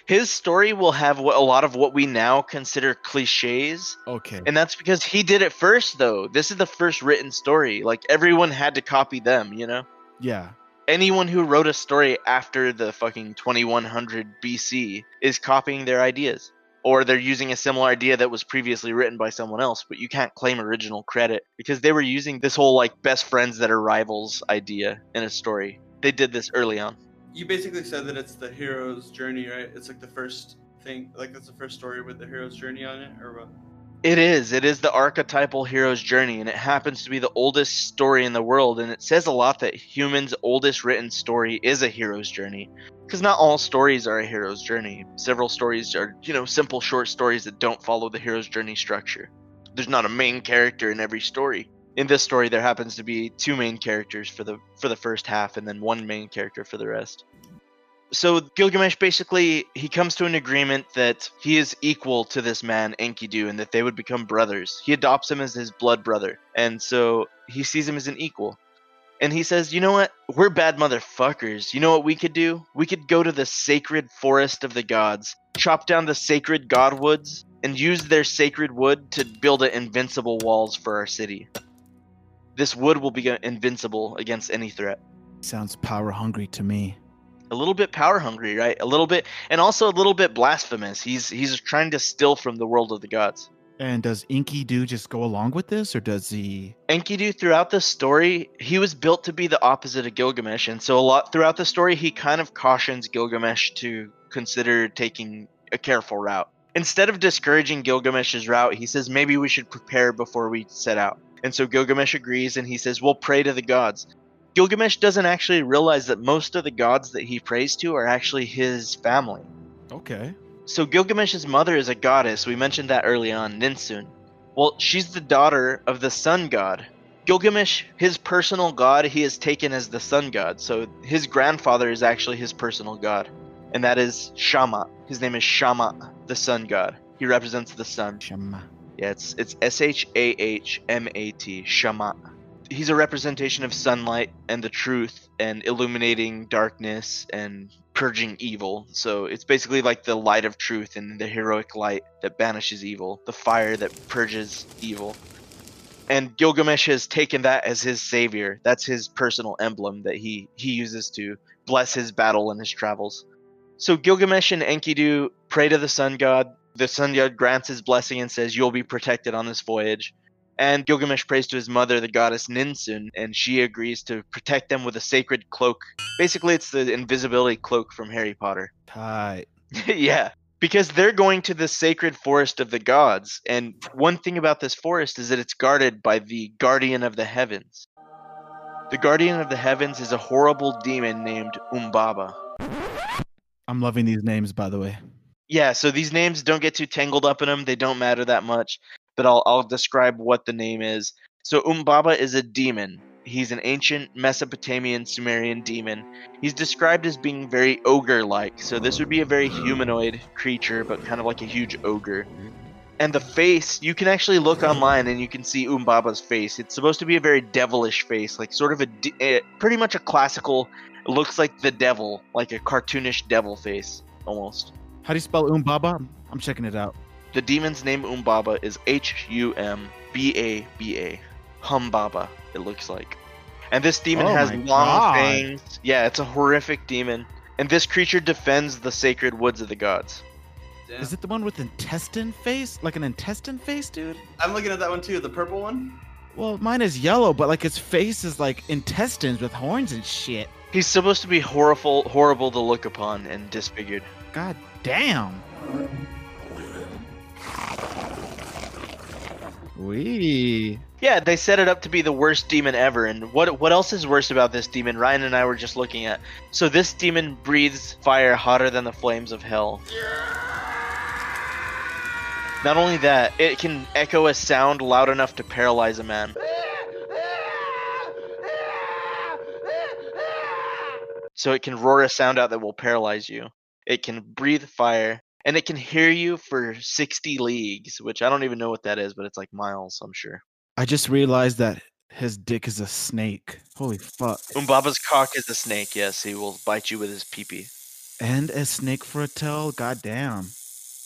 His story will have what, a lot of what we now consider cliches, Okay. and that's because he did it first. Though this is the first written story. Like everyone had to copy them. You know, yeah. anyone who wrote a story after the fucking 2100 BC is copying their ideas. Or they're using a similar idea that was previously written by someone else, but you can't claim original credit because they were using this whole like best friends that are rivals idea in a story. They did this early on. You basically said that it's the hero's journey, right? It's like the first thing, like that's the first story with the hero's journey on it, or what? It is. It is the archetypal hero's journey, and it happens to be the oldest story in the world. And it says a lot that humans' oldest written story is a hero's journey. Because not all stories are a hero's journey. Several stories are, you know, simple short stories that don't follow the hero's journey structure. There's not a main character in every story. In this story, there happens to be two main characters for the for the first half, and then one main character for the rest so Gilgamesh basically he comes to an agreement that he is equal to this man Enkidu and that they would become brothers. He adopts him as his blood brother, and so he sees him as an equal. And he says, "You know what? We're bad motherfuckers. You know what we could do? We could go to the sacred forest of the gods, chop down the sacred godwoods, and use their sacred wood to build an invincible walls for our city. This wood will be invincible against any threat." Sounds power hungry to me. a little bit power hungry, right? A little bit, and also a little bit blasphemous. He's he's trying to steal from the world of the gods. And does Enkidu just go along with this, or does he? Enkidu, throughout the story, he was built to be the opposite of Gilgamesh, and so a lot throughout the story, he kind of cautions Gilgamesh to consider taking a careful route. Instead of discouraging Gilgamesh's route, he says maybe we should prepare before we set out. And so Gilgamesh agrees, and he says we'll pray to the gods. Gilgamesh doesn't actually realize that most of the gods that he prays to are actually his family. Okay. So Gilgamesh's mother is a goddess. We mentioned that early on, Ninsun. Well, she's the daughter of the sun god. Gilgamesh, his personal god, he is taken as the sun god. So his grandfather is actually his personal god, and that is Shama. His name is Shama, the sun god. He represents the sun. Shama. Yeah, it's it's S H A H M A T, Shama. He's a representation of sunlight and the truth and illuminating darkness and purging evil. So it's basically like the light of truth and the heroic light that banishes evil, the fire that purges evil. And Gilgamesh has taken that as his savior. That's his personal emblem that he he uses to bless his battle and his travels. So Gilgamesh and Enkidu pray to the sun god. The sun god grants his blessing and says, "You'll be protected on this voyage." And Gilgamesh prays to his mother, the goddess Ninsun, and she agrees to protect them with a sacred cloak. Basically, it's the invisibility cloak from Harry Potter. Tight. yeah, because they're going to the sacred forest of the gods. And one thing about this forest is that it's guarded by the guardian of the heavens. The guardian of the heavens is a horrible demon named Umbaba. I'm loving these names, by the way. Yeah, so these names don't get too tangled up in them. They don't matter that much, but I'll, I'll describe what the name is. So Umbaba is a demon. He's an ancient Mesopotamian Sumerian demon. He's described as being very ogre like. So this would be a very humanoid creature, but kind of like a huge ogre. And the face, you can actually look online and you can see Umbaba's face. It's supposed to be a very devilish face, like sort of a, de- eh, pretty much a classical, looks like the devil, like a cartoonish devil face, almost. How do you spell Umbaba? I'm checking it out. The demon's name Umbaba is H U M B A B A. Humbaba, it looks like. And this demon Oh has long God. fangs. Yeah, it's a horrific demon. And this creature defends the sacred woods of the gods. Damn. Is it the one with intestine face? Like an intestine face, dude? I'm looking at that one too, the purple one. Well, mine is yellow, but like his face is like intestines with horns and shit. He's supposed to be horrible, horrible to look upon and disfigured. God damn. Wee. Yeah, they set it up to be the worst demon ever. And what what else is worse about this demon? Ryan and I were just looking at. So this demon breathes fire hotter than the flames of hell. Not only that, it can echo a sound loud enough to paralyze a man. So it can roar a sound out that will paralyze you. It can breathe fire, and it can hear you for 60 leagues, which I don't even know what that is, but it's like miles, I'm sure. I just realized that his dick is a snake. Holy fuck. Umbaba's cock is a snake, yes, he will bite you with his peepee. And a snake for a tail? God damn.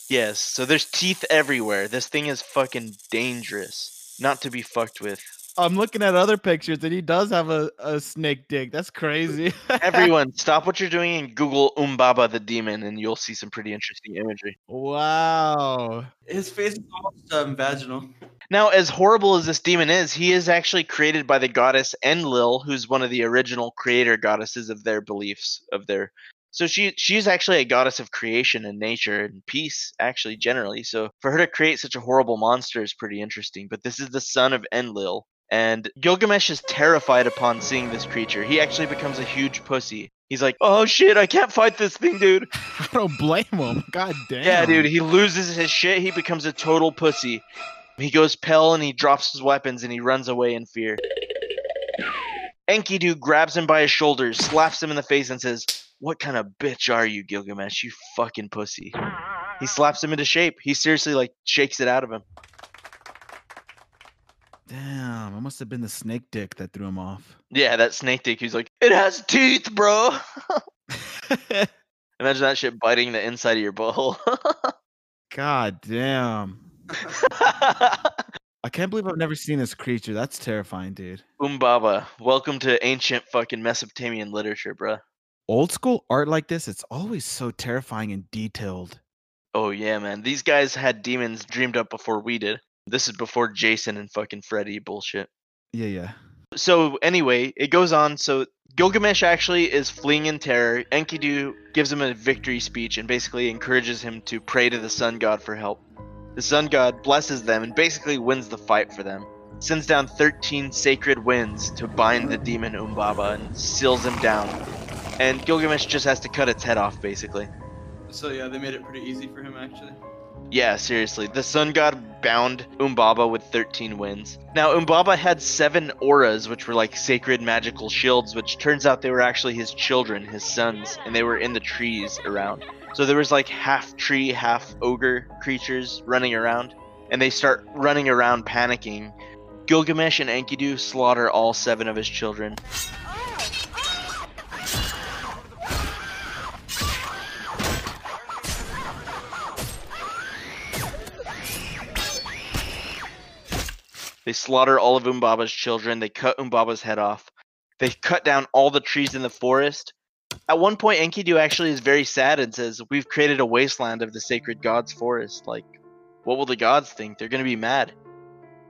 Yes, so there's teeth everywhere. This thing is fucking dangerous. Not to be fucked with. I'm looking at other pictures and he does have a, a snake dick. That's crazy. Everyone, stop what you're doing and Google Umbaba the demon, and you'll see some pretty interesting imagery. wow. His face is almost um, vaginal. Now, as horrible as this demon is, he is actually created by the goddess Enlil, who's one of the original creator goddesses of their beliefs, of their So she she's actually a goddess of creation and nature and peace, actually generally. So for her to create such a horrible monster is pretty interesting. But this is the son of Enlil, and Gilgamesh is terrified upon seeing this creature. He actually becomes a huge pussy. He's like, "Oh shit, I can't fight this thing, dude." I don't blame him. God damn. Yeah, dude, he loses his shit. He becomes a total pussy. He goes pale and he drops his weapons and he runs away in fear. Enkidu grabs him by his shoulders, slaps him in the face, and says, What kind of bitch are you, Gilgamesh? You fucking pussy. He slaps him into shape. He seriously, like, shakes it out of him. Damn, it must have been the snake dick that threw him off. Yeah, that snake dick, he's like, It has teeth, bro. Imagine that shit biting the inside of your butthole. God damn. I can't believe I've never seen this creature. That's terrifying, dude. Umbaba, welcome to ancient fucking Mesopotamian literature, bruh. Old school art like this, it's always so terrifying and detailed. Oh yeah, man. These guys had demons dreamed up before we did. This is before Jason and fucking Freddy bullshit. Yeah, yeah. So anyway, it goes on. So Gilgamesh actually is fleeing in terror. Enkidu gives him a victory speech and basically encourages him to pray to the sun god for help. The sun god blesses them and basically wins the fight for them. Sends down 13 sacred winds to bind the demon Umbaba and seals him down. And Gilgamesh just has to cut its head off, basically. So yeah, they made it pretty easy for him actually. Yeah, seriously. The sun god bound Umbaba with 13 winds. Now, Umbaba had seven auras, which were like sacred magical shields, which turns out they were actually his children, his sons, and they were in the trees around. So there was like half tree, half ogre creatures running around, and they start running around panicking. Gilgamesh and Enkidu slaughter all seven of his children. Oh, They slaughter all of Umbaba's children. They cut Umbaba's head off. They cut down all the trees in the forest. At one point, Enkidu actually is very sad and says, We've created a wasteland of the sacred gods' forest. Like, what will the gods think? They're going to be mad.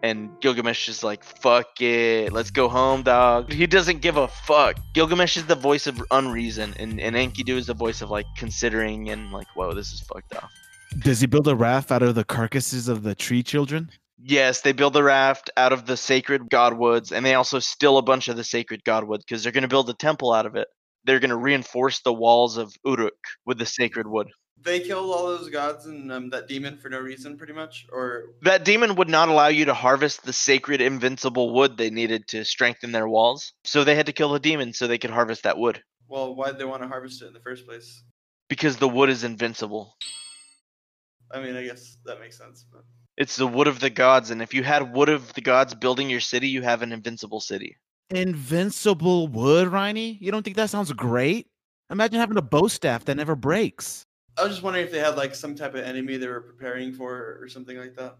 And Gilgamesh is like, Fuck it. Let's go home, dog. He doesn't give a fuck. Gilgamesh is the voice of unreason, and, and Enkidu is the voice of like considering and like, Whoa, this is fucked off. Does he build a raft out of the carcasses of the tree children? Yes, they build the raft out of the sacred godwoods, and they also steal a bunch of the sacred godwood because they're going to build a temple out of it. They're going to reinforce the walls of Uruk with the sacred wood. They killed all those gods and um, that demon for no reason, pretty much. Or That demon would not allow you to harvest the sacred invincible wood they needed to strengthen their walls. So they had to kill the demon so they could harvest that wood. well, why'd they want to harvest it in the first place? Because the wood is invincible. I mean, I guess that makes sense. But It's the wood of the gods, and if you had wood of the gods building your city, you have an invincible city. Invincible wood, Riney? You don't think that sounds great? Imagine having a bow staff that never breaks. I was just wondering if they had like some type of enemy they were preparing for or something like that.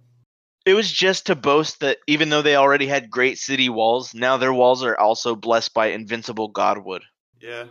It was just to boast that even though they already had great city walls, now their walls are also blessed by invincible godwood. Yeah.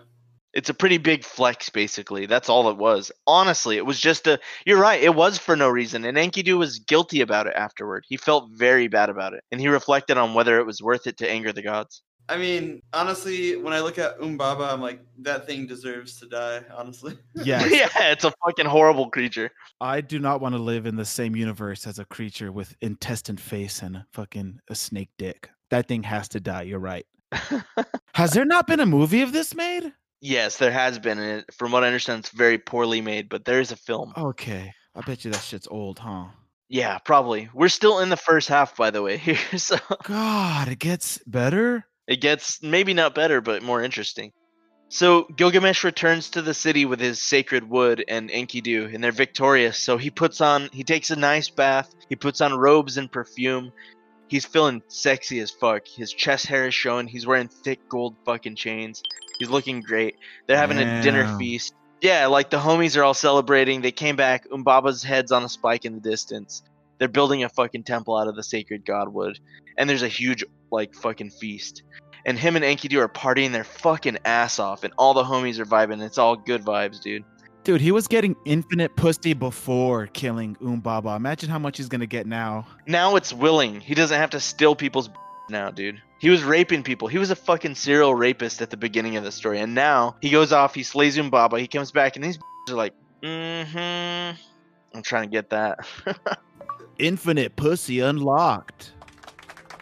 It's a pretty big flex, basically. That's all it was. Honestly, it was just a. You're right. It was for no reason, and Enkidu was guilty about it afterward. He felt very bad about it, and he reflected on whether it was worth it to anger the gods. I mean, honestly, when I look at Umbaba, I'm like, that thing deserves to die. Honestly. Yes. yeah, it's a fucking horrible creature. I do not want to live in the same universe as a creature with intestine face and a fucking a snake dick. That thing has to die. You're right. Has there not been a movie of this made? Yes, there has been. And it, from what I understand, it's very poorly made, but there is a film. Okay. I bet you that shit's old, huh? Yeah, probably. We're still in the first half, by the way. Here, so God, it gets better. it gets maybe not better, but more interesting. So Gilgamesh returns to the city with his sacred wood and Enkidu, and they're victorious. So he puts on, he takes a nice bath, he puts on robes and perfume. He's feeling sexy as fuck. His chest hair is showing. He's wearing thick gold fucking chains. He's looking great. They're having a dinner feast. Yeah, like the homies are all celebrating. They came back. Umbaba's head's on a spike in the distance. They're building a fucking temple out of the sacred godwood, and there's a huge like fucking feast. And him and Enkidu are partying their fucking ass off, and all the homies are vibing. It's all good vibes, dude. Dude, he was getting infinite pussy before killing Umbaba. Imagine how much he's gonna get now. Now it's willing. He doesn't have to steal people's now, dude. He was raping people. He was a fucking serial rapist at the beginning of the story, and now he goes off. He slays Umbaba. He comes back, and these are like, mm-hmm. I'm trying to get that. Infinite pussy unlocked.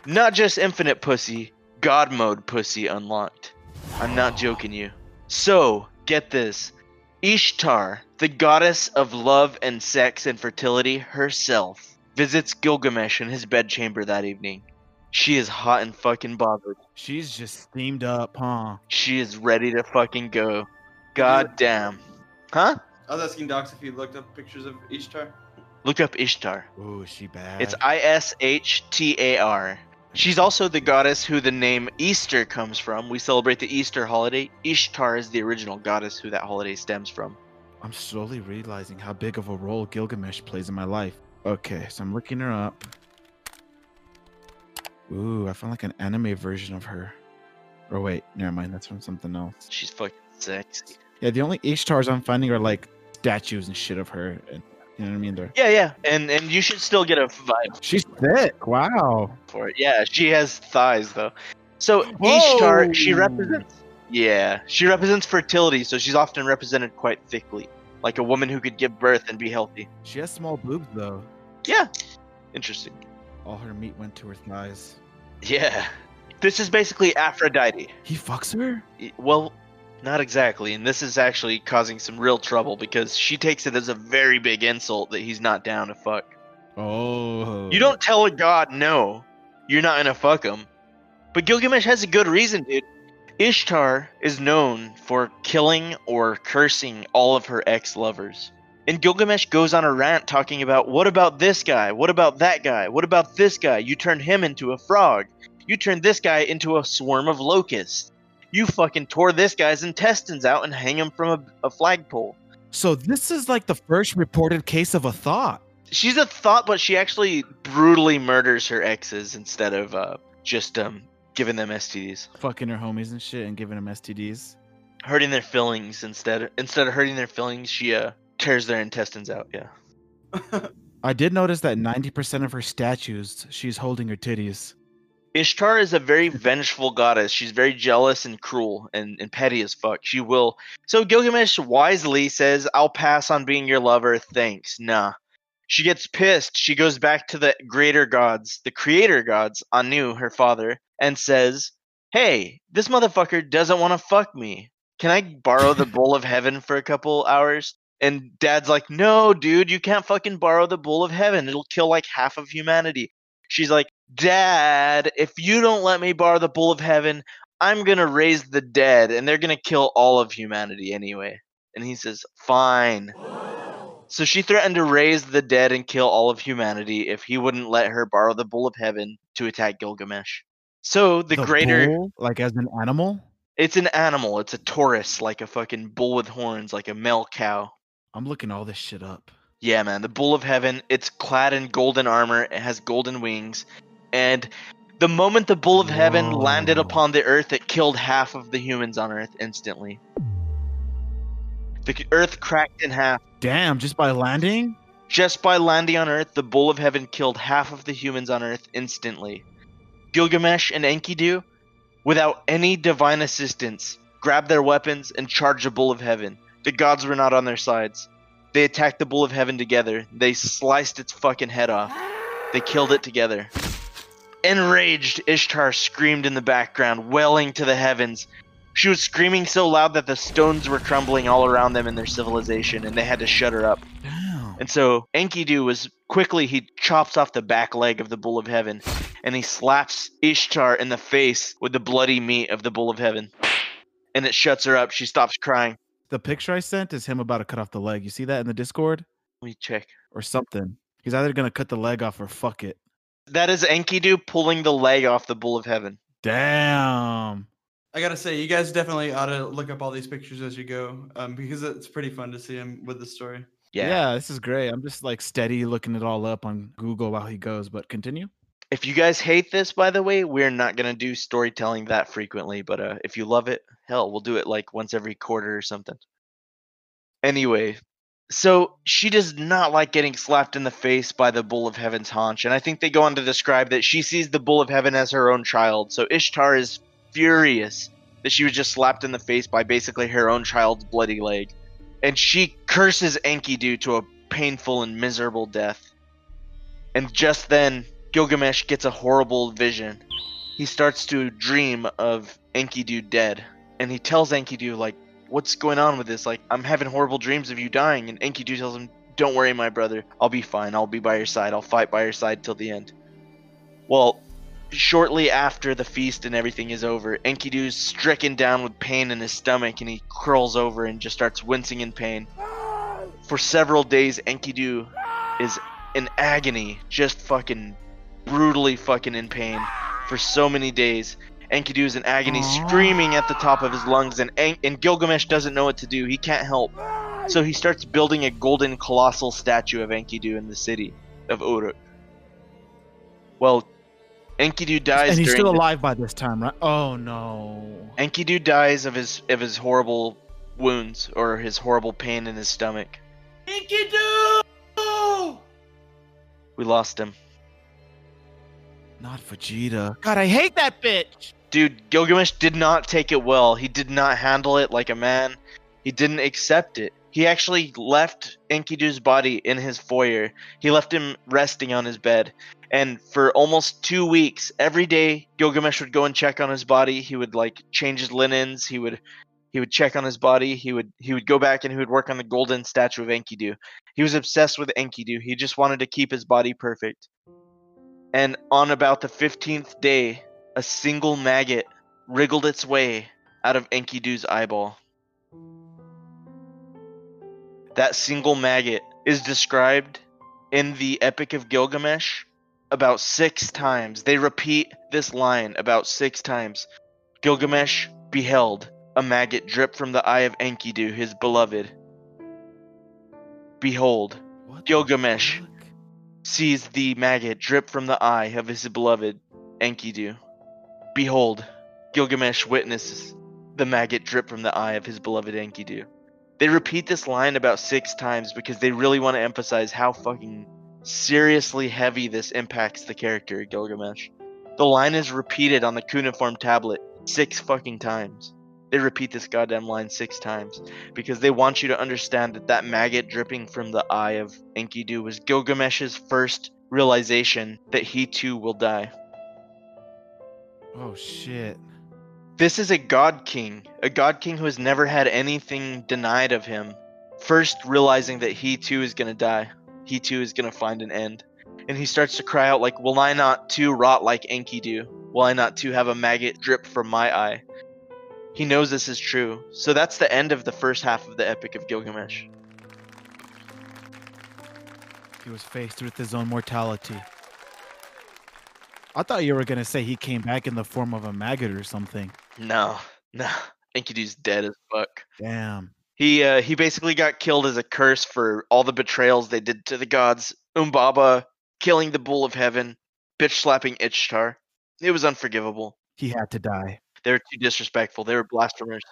Not just infinite pussy, God mode pussy unlocked. I'm not joking you. So, get this. Ishtar, the goddess of love and sex and fertility herself, visits Gilgamesh in his bedchamber that evening. She is hot and fucking bothered. She's just steamed up, huh? She is ready to fucking go. God damn. Huh? I was asking Docs if he looked up pictures of Ishtar. Look up Ishtar. Ooh, is she bad. It's I S H T A R. She's also the goddess who the name Easter comes from. We celebrate the Easter holiday. Ishtar is the original goddess who that holiday stems from. I'm slowly realizing how big of a role Gilgamesh plays in my life. Okay, so I'm looking her up. Ooh, I found like an anime version of her. Or wait, never mind, that's from something else. She's fucking sexy. Yeah, the only Ishtars I'm finding are like statues and shit of her. And, you know what I mean? They're, Yeah, yeah, and and you should still get a vibe she's thick. Wow. for it. Yeah, she has thighs though. So Ishtar, she represents. Yeah, she represents fertility, so she's often represented quite thickly, like a woman who could give birth and be healthy. She has small boobs though. Yeah, interesting. All her meat went to her thighs. Yeah, this is basically Aphrodite. He fucks her? Well, not exactly, and this is actually causing some real trouble because she takes it as a very big insult that he's not down to fuck. Oh. You don't tell a god no, you're not gonna fuck him. But Gilgamesh has a good reason, dude. Ishtar is known for killing or cursing all of her ex lovers. And Gilgamesh goes on a rant talking about what about this guy? What about that guy? What about this guy? You turned him into a frog. You turned this guy into a swarm of locusts. You fucking tore this guy's intestines out and hang him from a, a flagpole. So this is like the first reported case of a thought. she's a thought, but she actually brutally murders her exes instead of uh, just um giving them STDs, Fucking her homies and shit and giving them STDs. hurting their feelings instead. Instead of hurting their feelings, she uh tears their intestines out. Yeah. I did notice that 90% of her statues, she's holding her titties. Ishtar is a very vengeful goddess. She's very jealous and cruel and, and petty as fuck. She will. So Gilgamesh wisely says, I'll pass on being your lover. Thanks. Nah. She gets pissed. She goes back to the greater gods, the creator gods, Anu, her father, and says, Hey, this motherfucker doesn't want to fuck me. Can I borrow the bowl of heaven for a couple hours? And dad's like, No, dude, you can't fucking borrow the bull of heaven. It'll kill like half of humanity. She's like, Dad, if you don't let me borrow the bull of heaven, I'm gonna raise the dead, and they're gonna kill all of humanity anyway. And he says, Fine. So she threatened to raise the dead and kill all of humanity if he wouldn't let her borrow the bull of heaven to attack Gilgamesh. So the, greater bull, like as an animal? it's an animal, it's a Taurus, like a fucking bull with horns, like a male cow. I'm looking all this shit up. Yeah, man, the Bull of Heaven, it's clad in golden armor, it has golden wings, and the moment the Bull of Heaven landed upon the earth, it killed half of the humans on earth instantly. The earth cracked in half. Damn, just by landing? Just by landing on earth, the Bull of Heaven killed half of the humans on earth instantly. Gilgamesh and Enkidu, without any divine assistance, grabbed their weapons and charged the Bull of Heaven. The gods were not on their sides. They attacked the Bull of Heaven together. They sliced its fucking head off. They killed it together. Enraged, Ishtar screamed in the background, wailing to the heavens. She was screaming so loud that the stones were crumbling all around them in their civilization, and they had to shut her up. Damn. And so Enkidu was quickly he chops off the back leg of the bull of heaven and he slaps Ishtar in the face with the bloody meat of the bull of heaven. And it shuts her up. She stops crying. The picture I sent is him about to cut off the leg. You see that in the Discord? Let me check. Or something. He's either gonna cut the leg off or fuck it. That is Enkidu pulling the leg off the bull of heaven. Damn. I gotta say, you guys definitely ought to look up all these pictures as you go, um, because it's pretty fun to see him with the story. Yeah. Yeah. this is great. I'm just like steady looking it all up on Google while he goes, but continue. If you guys hate this, by the way, we're not gonna do storytelling that frequently. But uh, if you love it, hell, we'll do it like once every quarter or something. Anyway, So she does not like getting slapped in the face by the Bull of Heaven's haunch, and I think they go on to describe that she sees the Bull of Heaven as her own child. So Ishtar is furious that she was just slapped in the face by basically her own child's bloody leg, and she curses Enkidu to a painful and miserable death. And just then, Gilgamesh gets a horrible vision. He starts to dream of Enkidu dead, and he tells Enkidu like what's going on with this? Like, I'm having horrible dreams of you dying. And Enkidu tells him, Don't worry, my brother. I'll be fine. I'll be by your side. I'll fight by your side till the end. Well, shortly after the feast and everything is over, Enkidu's stricken down with pain in his stomach and he curls over and just starts wincing in pain. For several days, Enkidu is in agony, just fucking brutally fucking in pain for so many days. Enkidu is in agony, ah. screaming at the top of his lungs, and, En- and Gilgamesh doesn't know what to do. He can't help. So he starts building a golden colossal statue of Enkidu in the city of Uruk. Well, Enkidu dies and he's still the- alive by this time, right? Oh no. Enkidu dies of his of his horrible wounds or his horrible pain in his stomach. Enkidu! We lost him. Not Vegeta. God, I hate that bitch. Dude, Gilgamesh did not take it well. He did not handle it like a man. He didn't accept it. He actually left Enkidu's body in his foyer. He left him resting on his bed. And for almost two weeks, every day Gilgamesh would go and check on his body. He would like change his linens. He would he would check on his body. He would he would go back and he would work on the golden statue of Enkidu. He was obsessed with Enkidu. He just wanted to keep his body perfect. And on about the 15th day, a single maggot wriggled its way out of Enkidu's eyeball. That single maggot is described in the Epic of Gilgamesh about six times. They repeat this line about six times. Gilgamesh beheld a maggot drip from the eye of Enkidu, his beloved. Behold, What Gilgamesh. fuck? sees the maggot drip from the eye of his beloved Enkidu. Behold, Gilgamesh witnesses the maggot drip from the eye of his beloved Enkidu. They repeat this line about six times because they really want to emphasize how fucking seriously heavy this impacts the character Gilgamesh. The line is repeated on the cuneiform tablet six fucking times. They repeat this goddamn line six times because they want you to understand that that maggot dripping from the eye of Enkidu was Gilgamesh's first realization that he too will die. Oh shit. This is a god king, a god king who has never had anything denied of him, first realizing that he too is going to die. He too is going to find an end. And he starts to cry out like, "Will I not too rot like Enkidu? Will I not too have a maggot drip from my eye?" He knows this is true. So that's the end of the first half of the Epic of Gilgamesh. He was faced with his own mortality. I thought you were gonna say he came back in the form of a maggot or something. No, no. Enkidu's dead as fuck. Damn. He uh, he basically got killed as a curse for all the betrayals they did to the gods. Umbaba killing the bull of heaven, bitch slapping Ishtar. It was unforgivable. He had to die. They were too disrespectful. They were blasphemers.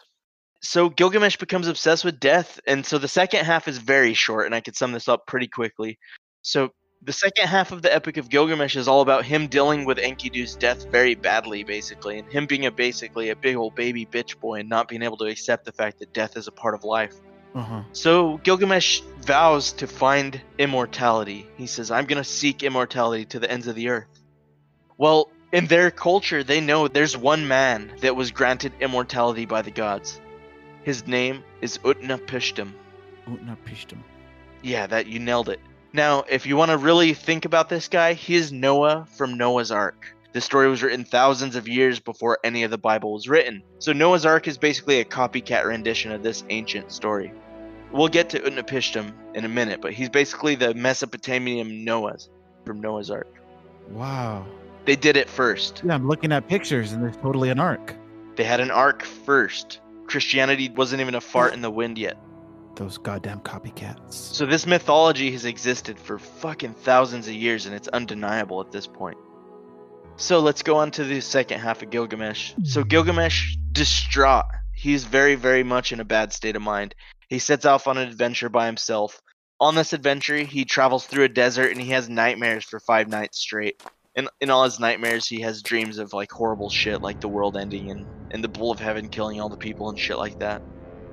So Gilgamesh becomes obsessed with death, and so the second half is very short, and I could sum this up pretty quickly. So the second half of the Epic of Gilgamesh is all about him dealing with Enkidu's death very badly, basically, and him being a basically a big old baby bitch boy and not being able to accept the fact that death is a part of life. Uh huh. So Gilgamesh vows to find immortality. He says, I'm going to seek immortality to the ends of the earth. Well, in their culture, they know there's one man that was granted immortality by the gods. His name is Utnapishtim. Utnapishtim. Yeah, that you nailed it. Now, if you want to really think about this guy, he is Noah from Noah's Ark. This story was written thousands of years before any of the Bible was written. So Noah's Ark is basically a copycat rendition of this ancient story. We'll get to Utnapishtim in a minute, but he's basically the Mesopotamian Noah's from Noah's Ark. Wow. They did it first. Yeah, I'm looking at pictures and there's totally an arc. They had an ark first. Christianity wasn't even a fart in the wind yet. Those goddamn copycats. So this mythology has existed for fucking thousands of years and it's undeniable at this point. So let's go on to the second half of Gilgamesh. So hmm. Gilgamesh, distraught, he's very, very much in a bad state of mind. He sets off on an adventure by himself, On this adventure, he travels through a desert and he has nightmares for five nights straight. And in all his nightmares, he has dreams of like horrible shit, like the world ending and, and the bull of heaven killing all the people and shit like that.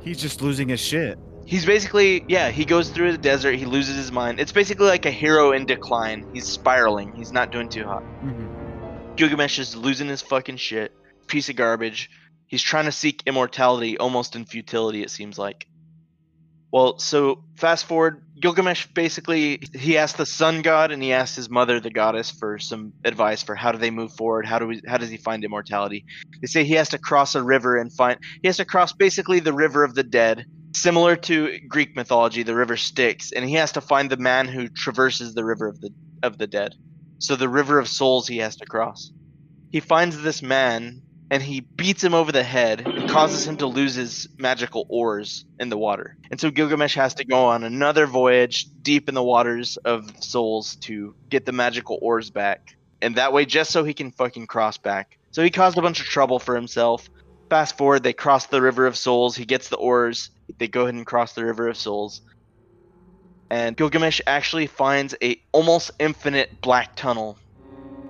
He's just losing his shit. He's basically, yeah, he goes through the desert, he loses his mind. It's basically like a hero in decline. He's spiraling, he's not doing too hot. Mhm. Gilgamesh is losing his fucking shit. Piece of garbage. He's trying to seek immortality almost in futility, it seems like. Well, so fast forward, Gilgamesh basically he asked the sun god and he asked his mother, the goddess, for some advice for how do they move forward, how do we how does he find immortality? They say he has to cross a river and find he has to cross basically the river of the dead, similar to Greek mythology, the river Styx, and he has to find the man who traverses the river of the of the dead. So the river of souls he has to cross he finds this man and he beats him over the head and causes him to lose his magical oars in the water. And so Gilgamesh has to go on another voyage deep in the waters of souls to get the magical oars back. And that way, just so he can fucking cross back. So he caused a bunch of trouble for himself. Fast forward, they cross the river of souls. He gets the oars. They go ahead and cross the river of souls. And Gilgamesh actually finds a almost infinite black tunnel.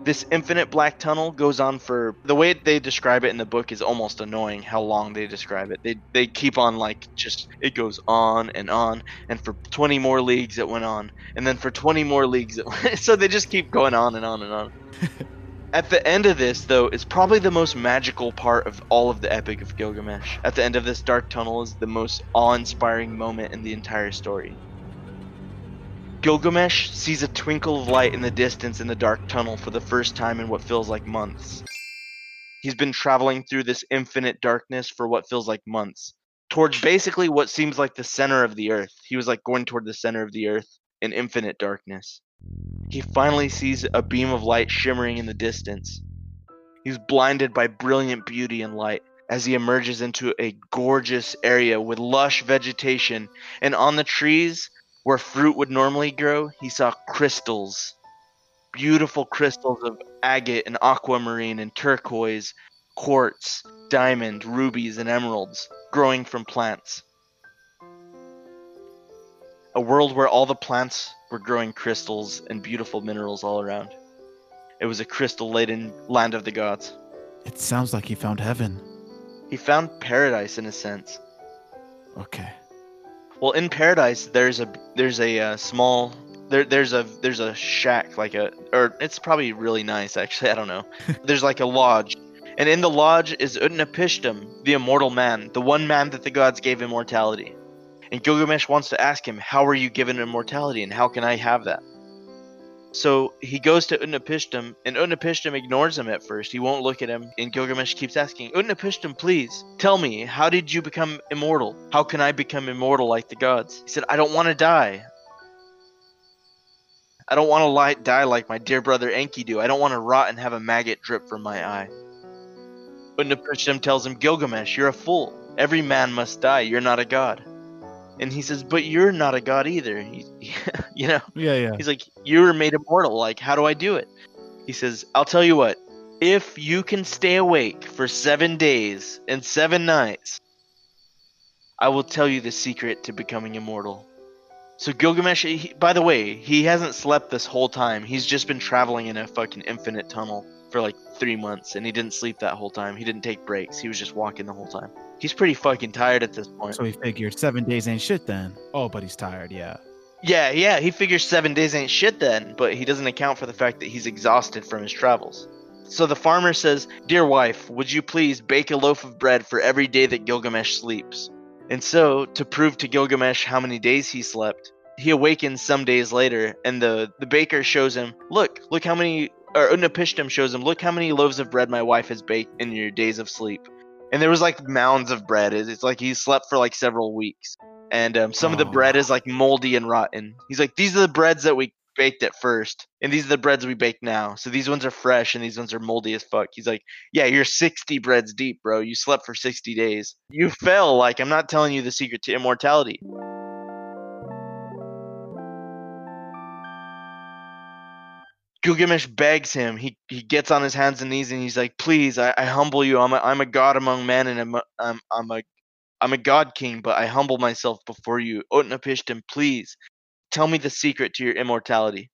This infinite black tunnel goes on for the way they describe it in the book is almost annoying how long they describe it. They they keep on like just it goes on and on. And for 20 more leagues it went on. And then for 20 more leagues it went, so they just keep going on and on and on at the end of this though is probably the most magical part of all of the epic of gilgamesh at the end of this dark tunnel is the most awe-inspiring moment in the entire story Gilgamesh sees a twinkle of light in the distance in the dark tunnel for the first time in what feels like months. He's been traveling through this infinite darkness for what feels like months, towards basically what seems like the center of the earth. He was like going toward the center of the earth in infinite darkness. He finally sees a beam of light shimmering in the distance. He's blinded by brilliant beauty and light as he emerges into a gorgeous area with lush vegetation, and on the trees where fruit would normally grow, he saw crystals. Beautiful crystals of agate and aquamarine and turquoise, quartz, diamond, rubies, and emeralds growing from plants. A world where all the plants were growing crystals and beautiful minerals all around. It was a crystal laden land of the gods. It sounds like he found heaven. He found paradise in a sense. Okay. Well, in paradise, there's a there's a uh, small there there's a there's a shack like a or it's probably really nice actually I don't know. there's like a lodge, and in the lodge is Utnapishtim, the immortal man, the one man that the gods gave immortality. And Gilgamesh wants to ask him, "How are you given immortality, and how can I have that?" So he goes to Utnapishtim, and Utnapishtim ignores him at first. He won't look at him, and Gilgamesh keeps asking, Utnapishtim, please, tell me, how did you become immortal? How can I become immortal like the gods? He said, I don't want to die. I don't want to die like my dear brother Enkidu. I don't want to rot and have a maggot drip from my eye. Utnapishtim tells him, Gilgamesh, you're a fool. Every man must die. You're not a god. And he says, but you're not a god either. He, you know? Yeah, yeah. He's like, You were made immortal. Like, how do I do it? He says, I'll tell you what. If you can stay awake for seven days and seven nights, I will tell you the secret to becoming immortal. So Gilgamesh, he, by the way, he hasn't slept this whole time. He's just been traveling in a fucking infinite tunnel for like three months, and he didn't sleep that whole time. He didn't take breaks. He was just walking the whole time. He's pretty fucking tired at this point. So he figured seven days ain't shit then. Oh, but he's tired, yeah. Yeah, yeah, he figures seven days ain't shit then, but he doesn't account for the fact that he's exhausted from his travels. So the farmer says, Dear wife, would you please bake a loaf of bread for every day that Gilgamesh sleeps? And so, to prove to Gilgamesh how many days he slept, he awakens some days later, and the, the baker shows him, Look, look how many, or Utnapishtim shows him, Look how many loaves of bread my wife has baked in your days of sleep. And there was like mounds of bread. It's like he slept for like several weeks and um, some of the Oh. bread is like moldy and rotten. He's like, these are the breads that we baked at first, and these are the breads we bake now. So these ones are fresh, and these ones are moldy as fuck. He's like, yeah, you're 60 breads deep, bro. You slept for 60 days. You fell. Like, I'm not telling you the secret to immortality. Gilgamesh begs him. He he gets on his hands and knees and he's like, "Please, I, I humble you. I'm a, I'm a god among men, and I'm a, I'm I'm a I'm a god king, but I humble myself before you. Utnapishtim, please, tell me the secret to your immortality.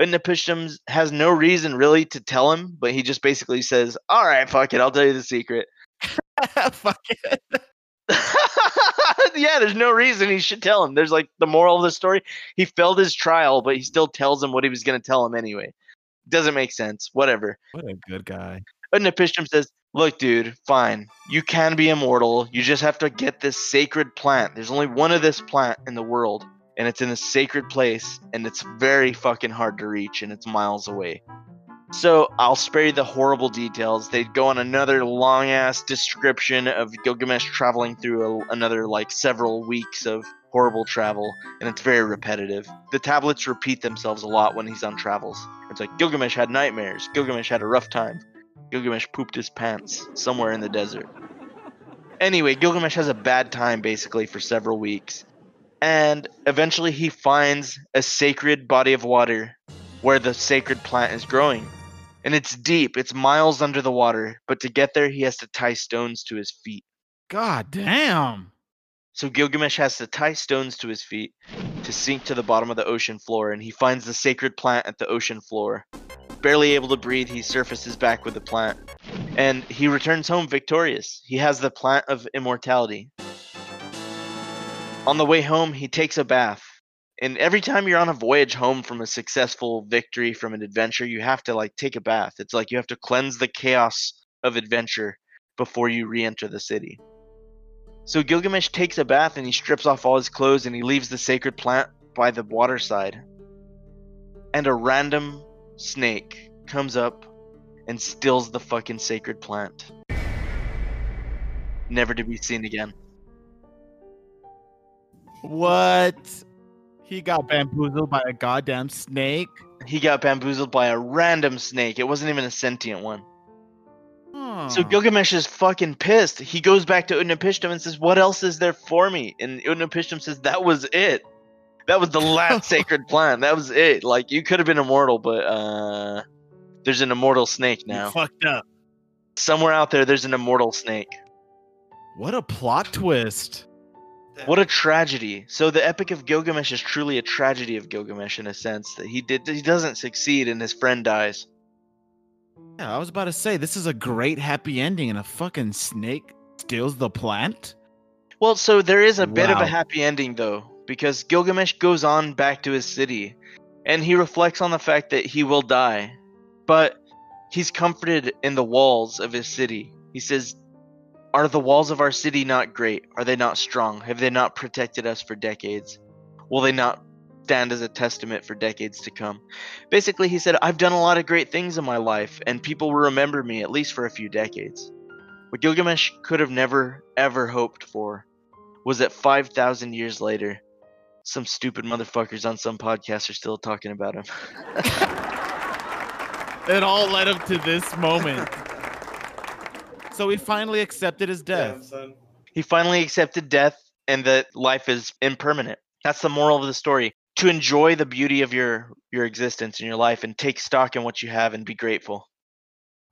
Utnapishtim has no reason really to tell him, but he just basically says, "All right, fuck it, I'll tell you the secret." Fuck it. yeah, there's no reason he should tell him. There's like the moral of the story. He failed his trial, but he still tells him what he was going to tell him anyway. Doesn't make sense. Whatever. What a good guy. And Utnapishtim says, Look, dude, fine. You can be immortal. You just have to get this sacred plant. There's only one of this plant in the world, and it's in a sacred place, and it's very fucking hard to reach, and it's miles away. So I'll spare you the horrible details. They'd go on another long ass description of Gilgamesh traveling through a, another like several weeks of horrible travel, and it's very repetitive. The tablets repeat themselves a lot when he's on travels. It's like Gilgamesh had nightmares. Gilgamesh had a rough time. Gilgamesh pooped his pants somewhere in the desert. Anyway, Gilgamesh has a bad time basically for several weeks. And eventually he finds a sacred body of water where the sacred plant is growing. And it's deep, it's miles under the water, but to get there he has to tie stones to his feet. God damn. So Gilgamesh has to tie stones to his feet to sink to the bottom of the ocean floor, and he finds the sacred plant at the ocean floor. Barely able to breathe, he surfaces back with the plant, and he returns home victorious. He has the plant of immortality. On the way home, he takes a bath. And every time you're on a voyage home from a successful victory from an adventure, you have to like take a bath. It's like you have to cleanse the chaos of adventure before you re-enter the city. So Gilgamesh takes a bath and he strips off all his clothes and he leaves the sacred plant by the waterside. And a random snake comes up and steals the fucking sacred plant. Never to be seen again. What? He got bamboozled by a goddamn snake. He got bamboozled by a random snake. It wasn't even a sentient one. So Gilgamesh is fucking pissed. He goes back to Utnapishtim and says, "What else is there for me?" And Utnapishtim says, "That was it. That was the last sacred plant. That was it. Like you could have been immortal, but uh, there's an immortal snake You now. fucked up. Somewhere out there, there's an immortal snake. What a plot twist. What a tragedy. So the Epic of Gilgamesh is truly a tragedy of Gilgamesh in a sense that he did he doesn't succeed and his friend dies. Yeah, I was about to say this is a great happy ending, and a fucking snake steals the plant. Well, so there is a bit of a happy ending though, because Gilgamesh goes on back to his city, and he reflects on the fact that he will die, but he's comforted in the walls of his city. He says, "Are the walls of our city not great? Are they not strong? Have they not protected us for decades? Will they not stand as a testament for decades to come?" Basically, he said, "I've done a lot of great things in my life, and people will remember me at least for a few decades." What Gilgamesh could have never ever hoped for was that 5,000 years later, some stupid motherfuckers on some podcast are still talking about him. It all led up to this moment. So he finally accepted his death. son. he finally accepted death and that life is impermanent. That's the moral of the story. To enjoy the beauty of your your existence and your life and take stock in what you have and be grateful.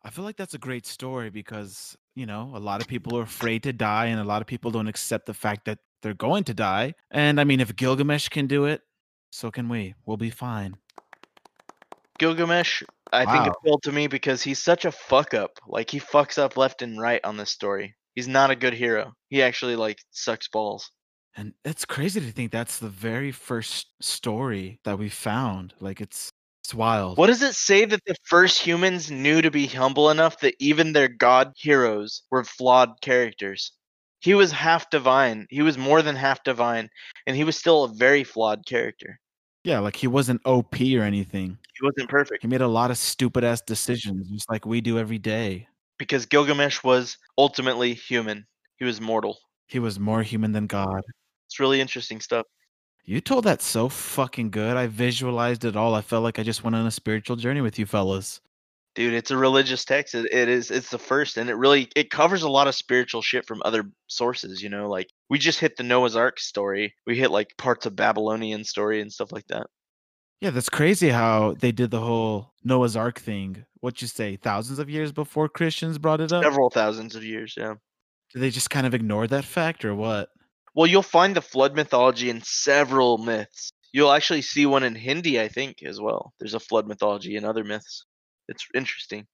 I feel like that's a great story because, you know, a lot of people are afraid to die and a lot of people don't accept the fact that they're going to die. And I mean, if Gilgamesh can do it, so can we. We'll be fine. Gilgamesh, I think Wow. appealed to me because he's such a fuck up. Like he fucks up left and right on this story. He's not a good hero. He actually like sucks balls. And it's crazy to think that's the very first story that we found. Like it's it's wild. What does it say that the first humans knew to be humble enough that even their god heroes were flawed characters? He was half divine. He was more than half divine, and he was still a very flawed character. Yeah, like he wasn't OP or anything. He wasn't perfect He made a lot of stupid ass decisions, just like we do every day. because Gilgamesh was ultimately human. He was mortal. He was more human than God. It's really interesting stuff. You told that so fucking good. I visualized it all. I felt like I just went on a spiritual journey with you fellas. Dude, it's a religious text. It, it is it's the first and it really it covers a lot of spiritual shit from other sources, you know, like we just hit the Noah's Ark story. We hit like parts of Babylonian story and stuff like that. Yeah, that's crazy how they did the whole Noah's Ark thing. What you say, thousands of years before Christians brought it up? Several thousands of years, yeah. Did they just kind of ignore that fact or what? Well, you'll find the flood mythology in several myths. You'll actually see one in Hindi, I think, as well. There's a flood mythology in other myths. It's interesting.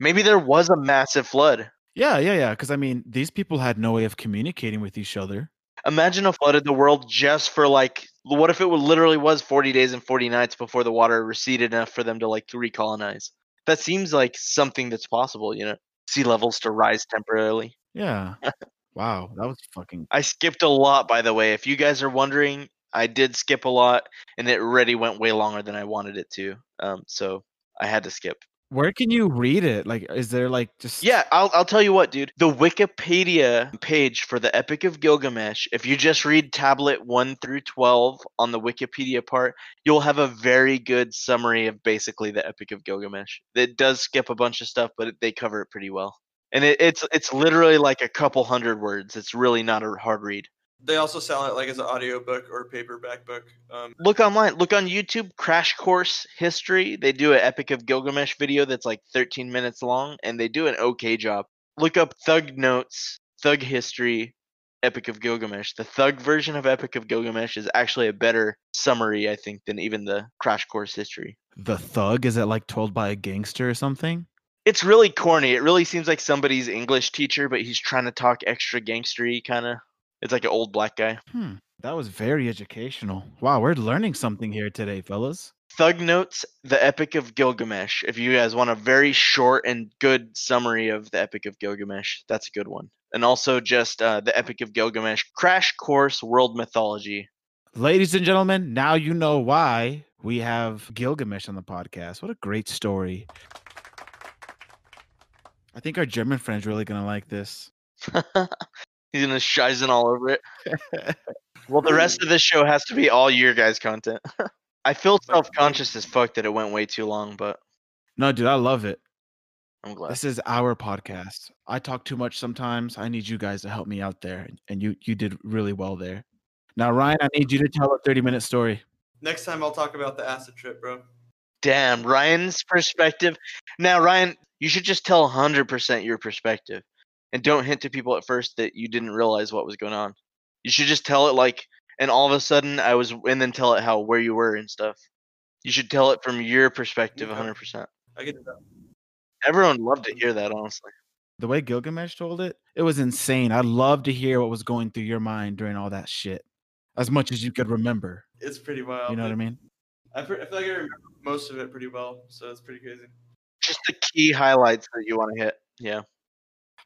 Maybe there was a massive flood. Yeah, yeah, yeah. Because I mean, these people had no way of communicating with each other. Imagine a flood of the world just for like, what if it literally was 40 days and 40 nights before the water receded enough for them to like to recolonize? That seems like something that's possible, you know? Sea levels to rise temporarily. Yeah. wow, that was fucking. I skipped a lot, by the way. If you guys are wondering, I did skip a lot, and it already went way longer than I wanted it to. Um, so I had to skip. Where can you read it? Like, is there like just? Yeah, I'll I'll tell you what, dude. The Wikipedia page for the Epic of Gilgamesh, if you just read tablet 1 through 12 on the Wikipedia part, you'll have a very good summary of basically the Epic of Gilgamesh. It does skip a bunch of stuff, but they cover it pretty well. And it, it's it's literally like a couple hundred words. It's really not a hard read. They also sell it like as an audiobook or paperback book. Um, Look online. Look on YouTube. Crash Course History. They do an Epic of Gilgamesh video that's like 13 minutes long, and they do an okay job. Look up Thug Notes, Thug History, Epic of Gilgamesh. The Thug version of Epic of Gilgamesh is actually a better summary, I think, than even the Crash Course History. The thug is it like told by a gangster or something? It's really corny. It really seems like somebody's English teacher, but he's trying to talk extra gangstery kind of. It's like an old black guy. Hmm. That was very educational. Wow, we're learning something here today, fellas. Thug Notes, The Epic of Gilgamesh. If you guys want a very short and good summary of the Epic of Gilgamesh, that's a good one. And also just uh, The Epic of Gilgamesh, Crash Course World Mythology. Ladies and gentlemen, now you know why we have Gilgamesh on the podcast. What a great story. I think our German friend's really gonna like this. He's gonna shizen all over it. Well, the rest of this show has to be all your guys' content. I feel self conscious as fuck that it went way too long, but No, dude, I love it. I'm glad. This is our podcast. I talk too much sometimes. I need you guys to help me out there, and you you did really well there. Now, Ryan, I need you to tell a thirty minute story. next time I'll talk about the acid trip, bro. Damn, Ryan's perspective. Now, Ryan, you should just tell 100% your perspective and don't hint to people at first that you didn't realize what was going on. You should just tell it like, and all of a sudden I was, and then tell it how, where you were and stuff. You should tell it from your perspective Okay. 100%. I get that. Everyone loved to hear that, honestly. The way Gilgamesh told it, it was insane. I'd love to hear what was going through your mind during all that shit, as much as you could remember. It's pretty wild. You know what I mean? I feel like I remember most of it pretty well, so it's pretty crazy. Just the key highlights that you want to hit. Yeah.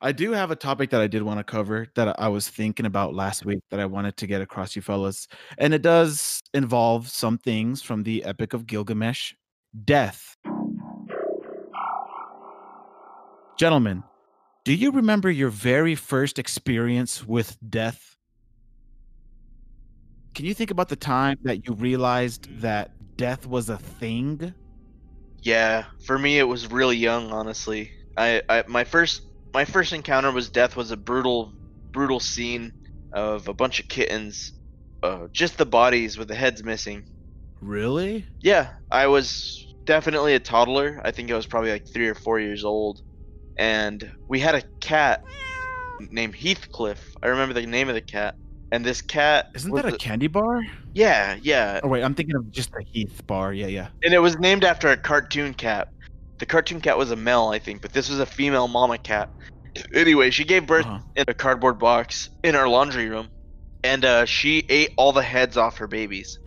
I do have a topic that I did want to cover that I was thinking about last week that I wanted to get across you fellas. And it does involve some things from the Epic of Gilgamesh death. Gentlemen, do you remember your very first experience with death? Can you think about the time that you realized that death was a thing? Yeah, for me it was really young, honestly. I, I my first my first encounter was death was a brutal brutal scene of a bunch of kittens, uh, just the bodies with the heads missing. Really? Yeah, I was definitely a toddler. I think I was probably like three or four years old, and we had a cat named Heathcliff. I remember the name of the cat, and this cat Isn't that a the- candy bar? yeah yeah Oh wait, I'm thinking of just the Heath bar. Yeah, yeah. and it was named after a cartoon cat. The cartoon cat was a male, I think, but this was a female mama cat. Anyway, she gave birth Uh-huh. in a cardboard box in our laundry room, and uh, she ate all the heads off her babies.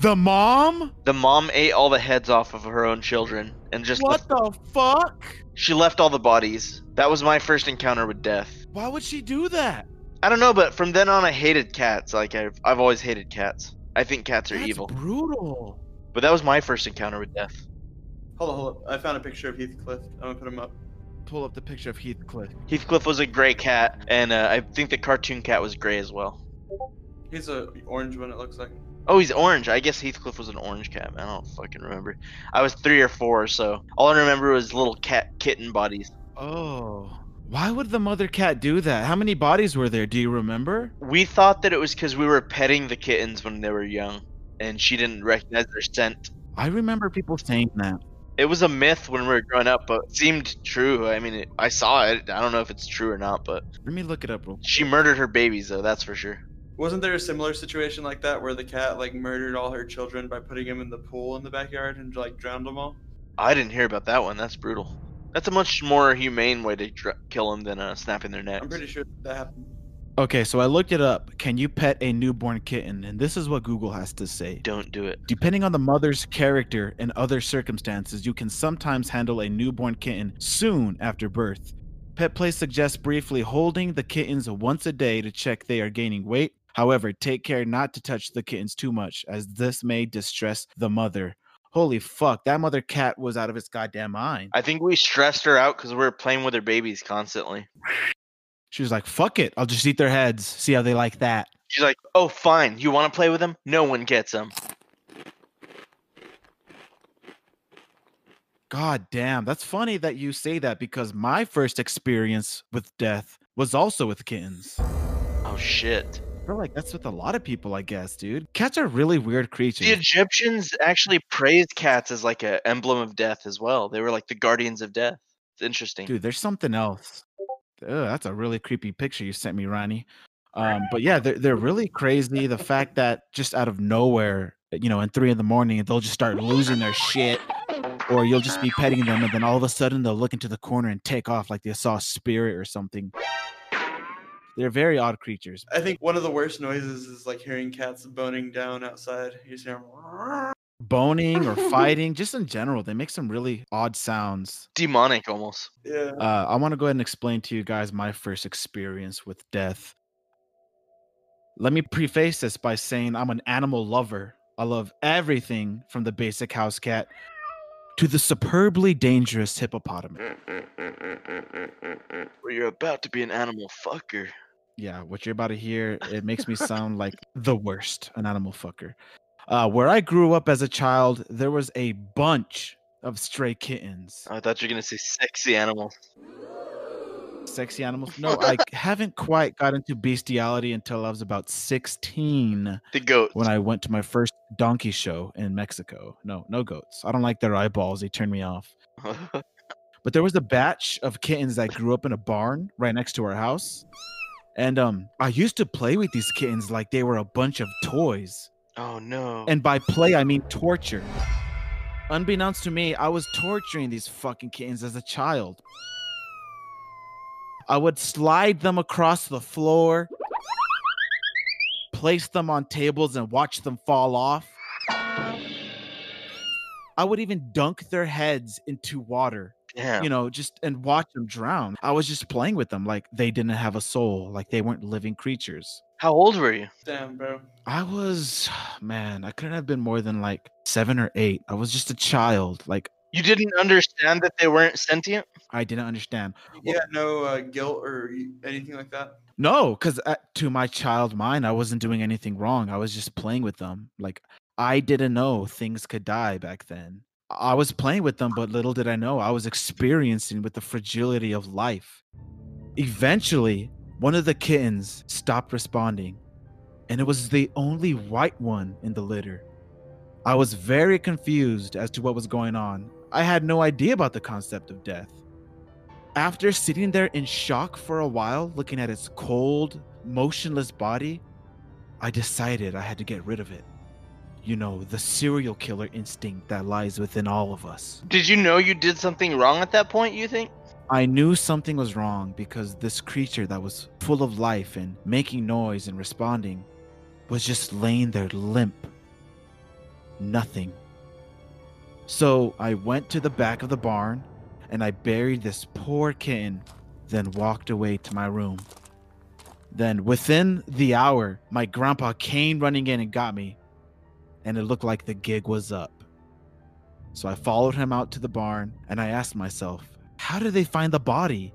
The mom? The mom ate all the heads off of her own children, and just What the fuck? she left all the bodies. That was my first encounter with death. Why would she do that? I don't know, but from then on, I hated cats. Like I've I've always hated cats. I think cats are That's evil. brutal. But that was my first encounter with death. Hold on, hold on. I found a picture of Heathcliff. I'm gonna put him up. Pull up the picture of Heathcliff. Heathcliff was a gray cat, and uh, I think the cartoon cat was gray as well. He's a orange one. It looks like. Oh, he's orange. I guess Heathcliff was an orange cat, man. I don't fucking remember. I was three or four, so all I remember was little cat kitten bodies. Oh. Why would the mother cat do that? How many bodies were there? Do you remember? We thought that it was because we were petting the kittens when they were young, and she didn't recognize their scent. I remember people saying that. It was a myth when we were growing up, but it seemed true. I mean, it, I saw it. I don't know if it's true or not, but Let me look it up real she murdered her babies, though. That's for sure. Wasn't there a similar situation like that where the cat like murdered all her children by putting them in the pool in the backyard and like drowned them all? I didn't hear about that one. That's brutal. That's a much more humane way to dr- kill them than uh, snapping their necks. I'm pretty sure that happened. Okay, so I looked it up. Can you pet a newborn kitten? And this is what Google has to say. Don't do it. Depending on the mother's character and other circumstances, you can sometimes handle a newborn kitten soon after birth. Pet Play suggests briefly holding the kittens once a day to check they are gaining weight. However, take care not to touch the kittens too much, as this may distress the mother. Holy fuck, that mother cat was out of its goddamn mind. I think we stressed her out because we were playing with her babies constantly. She was like, fuck it, I'll just eat their heads, see how they like that. She's like, "Oh, fine. You want to play with them? No one gets them." God damn, that's funny that you say that because my first experience with death was also with kittens. Oh shit. I feel like that's with a lot of people, I guess, dude. Cats are really weird creatures. The Egyptians actually praised cats as like an emblem of death as well. They were like the guardians of death. It's interesting. Dude, there's something else. Ugh, that's a really creepy picture you sent me, Ronnie. Um, but yeah, they're they're really crazy. The fact that just out of nowhere, you know, in three in the morning, they'll just start losing their shit, or you'll just be petting them, and then all of a sudden they'll look into the corner and take off like they saw a spirit or something. They're very odd creatures. I think one of the worst noises is like hearing cats boning down outside. You just hear 'em, Boning or fighting, just in general, they make some really odd sounds. Demonic almost. yeah. Uh, I want to go ahead and explain to you guys my first experience with death. Let me preface this by saying I'm an animal lover. I love everything from the basic house cat to the superbly dangerous hippopotamus. Well, you're about to be an animal fucker. Yeah, what you're about to hear, it makes me sound like the worst, an animal fucker. Uh, where I grew up as a child, there was a bunch of stray kittens. I thought you were gonna say sexy animals. Sexy animals? No, I haven't quite got into bestiality until I was about 16 The goats. when I went to my first donkey show in Mexico. No, no goats. I don't like their eyeballs. They turn me off. But there was a batch of kittens that grew up in a barn right next to our house. And um I used to play with these kittens like they were a bunch of toys. Oh no. And by play I mean torture. Unbeknownst to me, I was torturing these fucking kittens as a child. I would slide them across the floor, place them on tables, and watch them fall off. I would even dunk their heads into water, Damn. you know, just and watch them drown. I was just playing with them like they didn't have a soul, like they weren't living creatures. How old were you? Damn, bro. I was, man, I couldn't have been more than like seven or eight. I was just a child. Like, You didn't understand that they weren't sentient? I didn't understand. You had no uh, guilt or anything like that. No, because to my child mind, I wasn't doing anything wrong. I was just playing with them. Like, I didn't know things could die back then. I was playing with them, but little did I know I was experiencing with the fragility of life. Eventually, one of the kittens stopped responding, and it was the only white one in the litter. I was very confused as to what was going on. I had no idea about the concept of death. After sitting there in shock for a while, looking at its cold, motionless body, I decided I had to get rid of it. You know, the serial killer instinct that lies within all of us. Did you know you did something wrong at that point, you think? I knew something was wrong because this creature that was full of life and making noise and responding was just laying there limp. Nothing. So I went to the back of the barn and I buried this poor kitten, then walked away to my room. Then, within the hour, my grandpa came running in and got me, and it looked like the gig was up. So I followed him out to the barn and I asked myself, how did they find the body?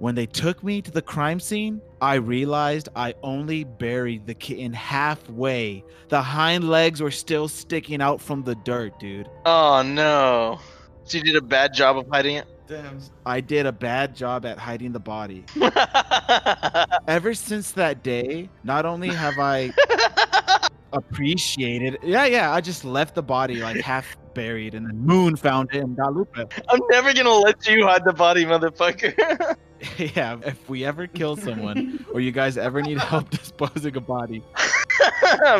When they took me to the crime scene, I realized I only buried the kitten halfway. The hind legs were still sticking out from the dirt, dude. Oh no. So you did a bad job of hiding it? Damn. I did a bad job at hiding the body. Ever since that day, not only have I appreciated, yeah, yeah, I just left the body like half buried, and then Moon found it and got Lupe. I'm never gonna let you hide the body, motherfucker. yeah, if we ever kill someone, or you guys ever need help disposing a body,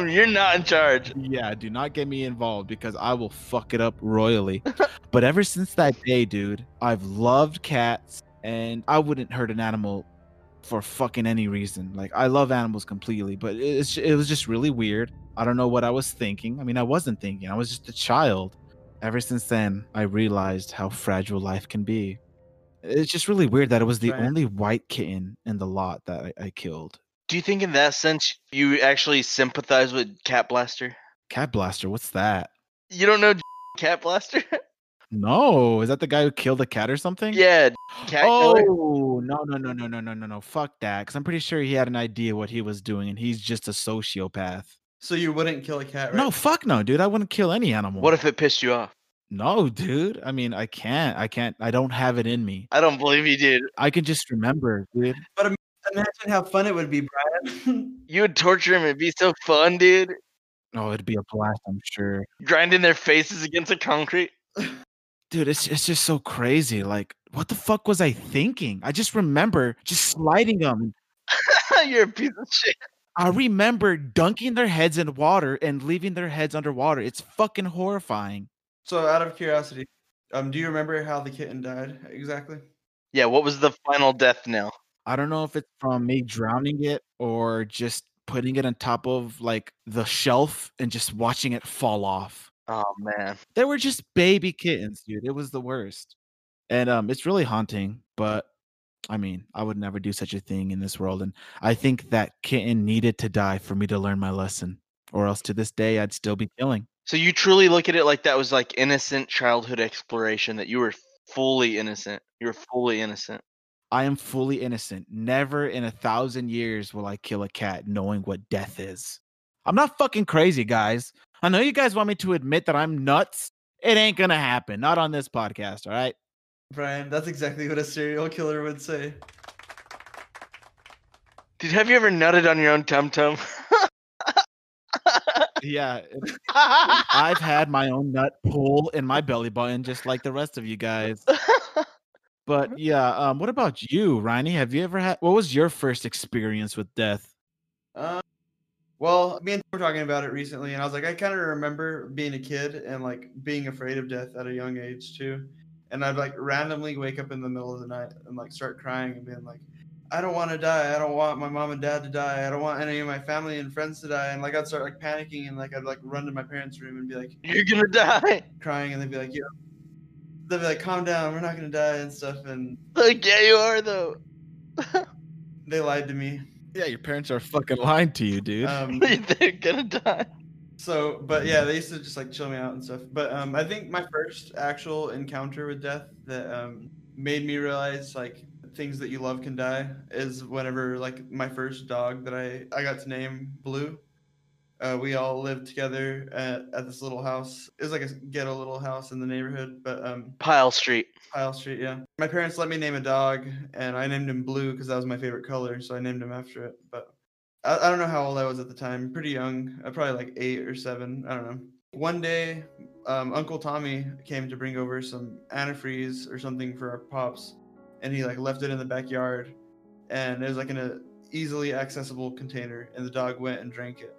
You're not in charge. yeah, do not get me involved because I will fuck it up royally. but ever since that day, dude, I've loved cats, and I wouldn't hurt an animal for fucking any reason. Like I love animals completely, but it's it was just really weird. I don't know what I was thinking. I mean, I wasn't thinking. I was just a child. Ever since then, I realized how fragile life can be. It's just really weird that it was the Right. only white kitten in the lot that I, I killed. Do you think in that sense you actually sympathize with Cat Blaster? Cat Blaster, what's that? You don't know Cat Blaster? No, is that the guy who killed a cat or something? yeah, Cat Killer. Oh no no no no no no no no! Fuck that! Because I'm pretty sure he had an idea what he was doing, and he's just a sociopath. So you wouldn't kill a cat, right? No, fuck no, dude! I wouldn't kill any animal. What if it pissed you off? No, dude. I mean, I can't. I can't. I don't have it in me. I don't believe you did. I can just remember, dude. But imagine how fun it would be, Brian. You would torture him. It'd be so fun, dude. Oh, it'd be a blast, I'm sure. Grinding their faces against the concrete. Dude, it's it's just so crazy. Like, what the fuck was I thinking? I just remember just sliding them. You're a piece of shit. I remember dunking their heads in water and leaving their heads underwater. It's fucking horrifying. so, out of curiosity, um, do you remember how the kitten died exactly? Yeah, what was the final death knell? I don't know if it's from me drowning it or just putting it on top of like the shelf and just watching it fall off. Oh man. They were just baby kittens, dude. It was the worst. And um it's really haunting, but I mean, I would never do such a thing in this world and I think that kitten needed to die for me to learn my lesson or else to this day I'd still be killing. So you truly look at it like that was like innocent childhood exploration that you were fully innocent. You were fully innocent. I am fully innocent. Never in a thousand years will I kill a cat knowing what death is. I'm not fucking crazy, guys. I know you guys want me to admit that I'm nuts. It ain't gonna happen. Not on this podcast, all right? Brian, that's exactly what a serial killer would say. Dude, have you ever nutted on your own tum tum? Yeah. I've had my own nut pull in my belly button just like the rest of you guys. But yeah, um, what about you, Riney? Have you ever had what was your first experience with death? Um, well, me and Tim were talking about it recently, and I was like, I kind of remember being a kid and like being afraid of death at a young age too. And I'd like randomly wake up in the middle of the night and like start crying and being like, I don't want to die. I don't want my mom and dad to die. I don't want any of my family and friends to die. And like I'd start like panicking and like I'd like run to my parents' room and be like You're gonna die. crying, and they'd be like, Yo, they'd be like, calm down, we're not gonna die and stuff. And Like, yeah, you are though. they lied to me. Yeah, your parents are fucking lying to you, dude. Um, They're gonna die. So, but yeah, they used to just like chill me out and stuff. But um, I think my first actual encounter with death that um, made me realize like things that you love can die is whenever like my first dog that I I got to name Blue. Uh, we all lived together at, at this little house. It was like a ghetto little house in the neighborhood, but um, Pile Street. Pile Street, yeah. My parents let me name a dog, and I named him Blue because that was my favorite color, so I named him after it. But I, I don't know how old I was at the time. Pretty young, uh, probably like eight or seven. I don't know. One day, um, Uncle Tommy came to bring over some antifreeze or something for our pops, and he like left it in the backyard, and it was like in a easily accessible container, and the dog went and drank it,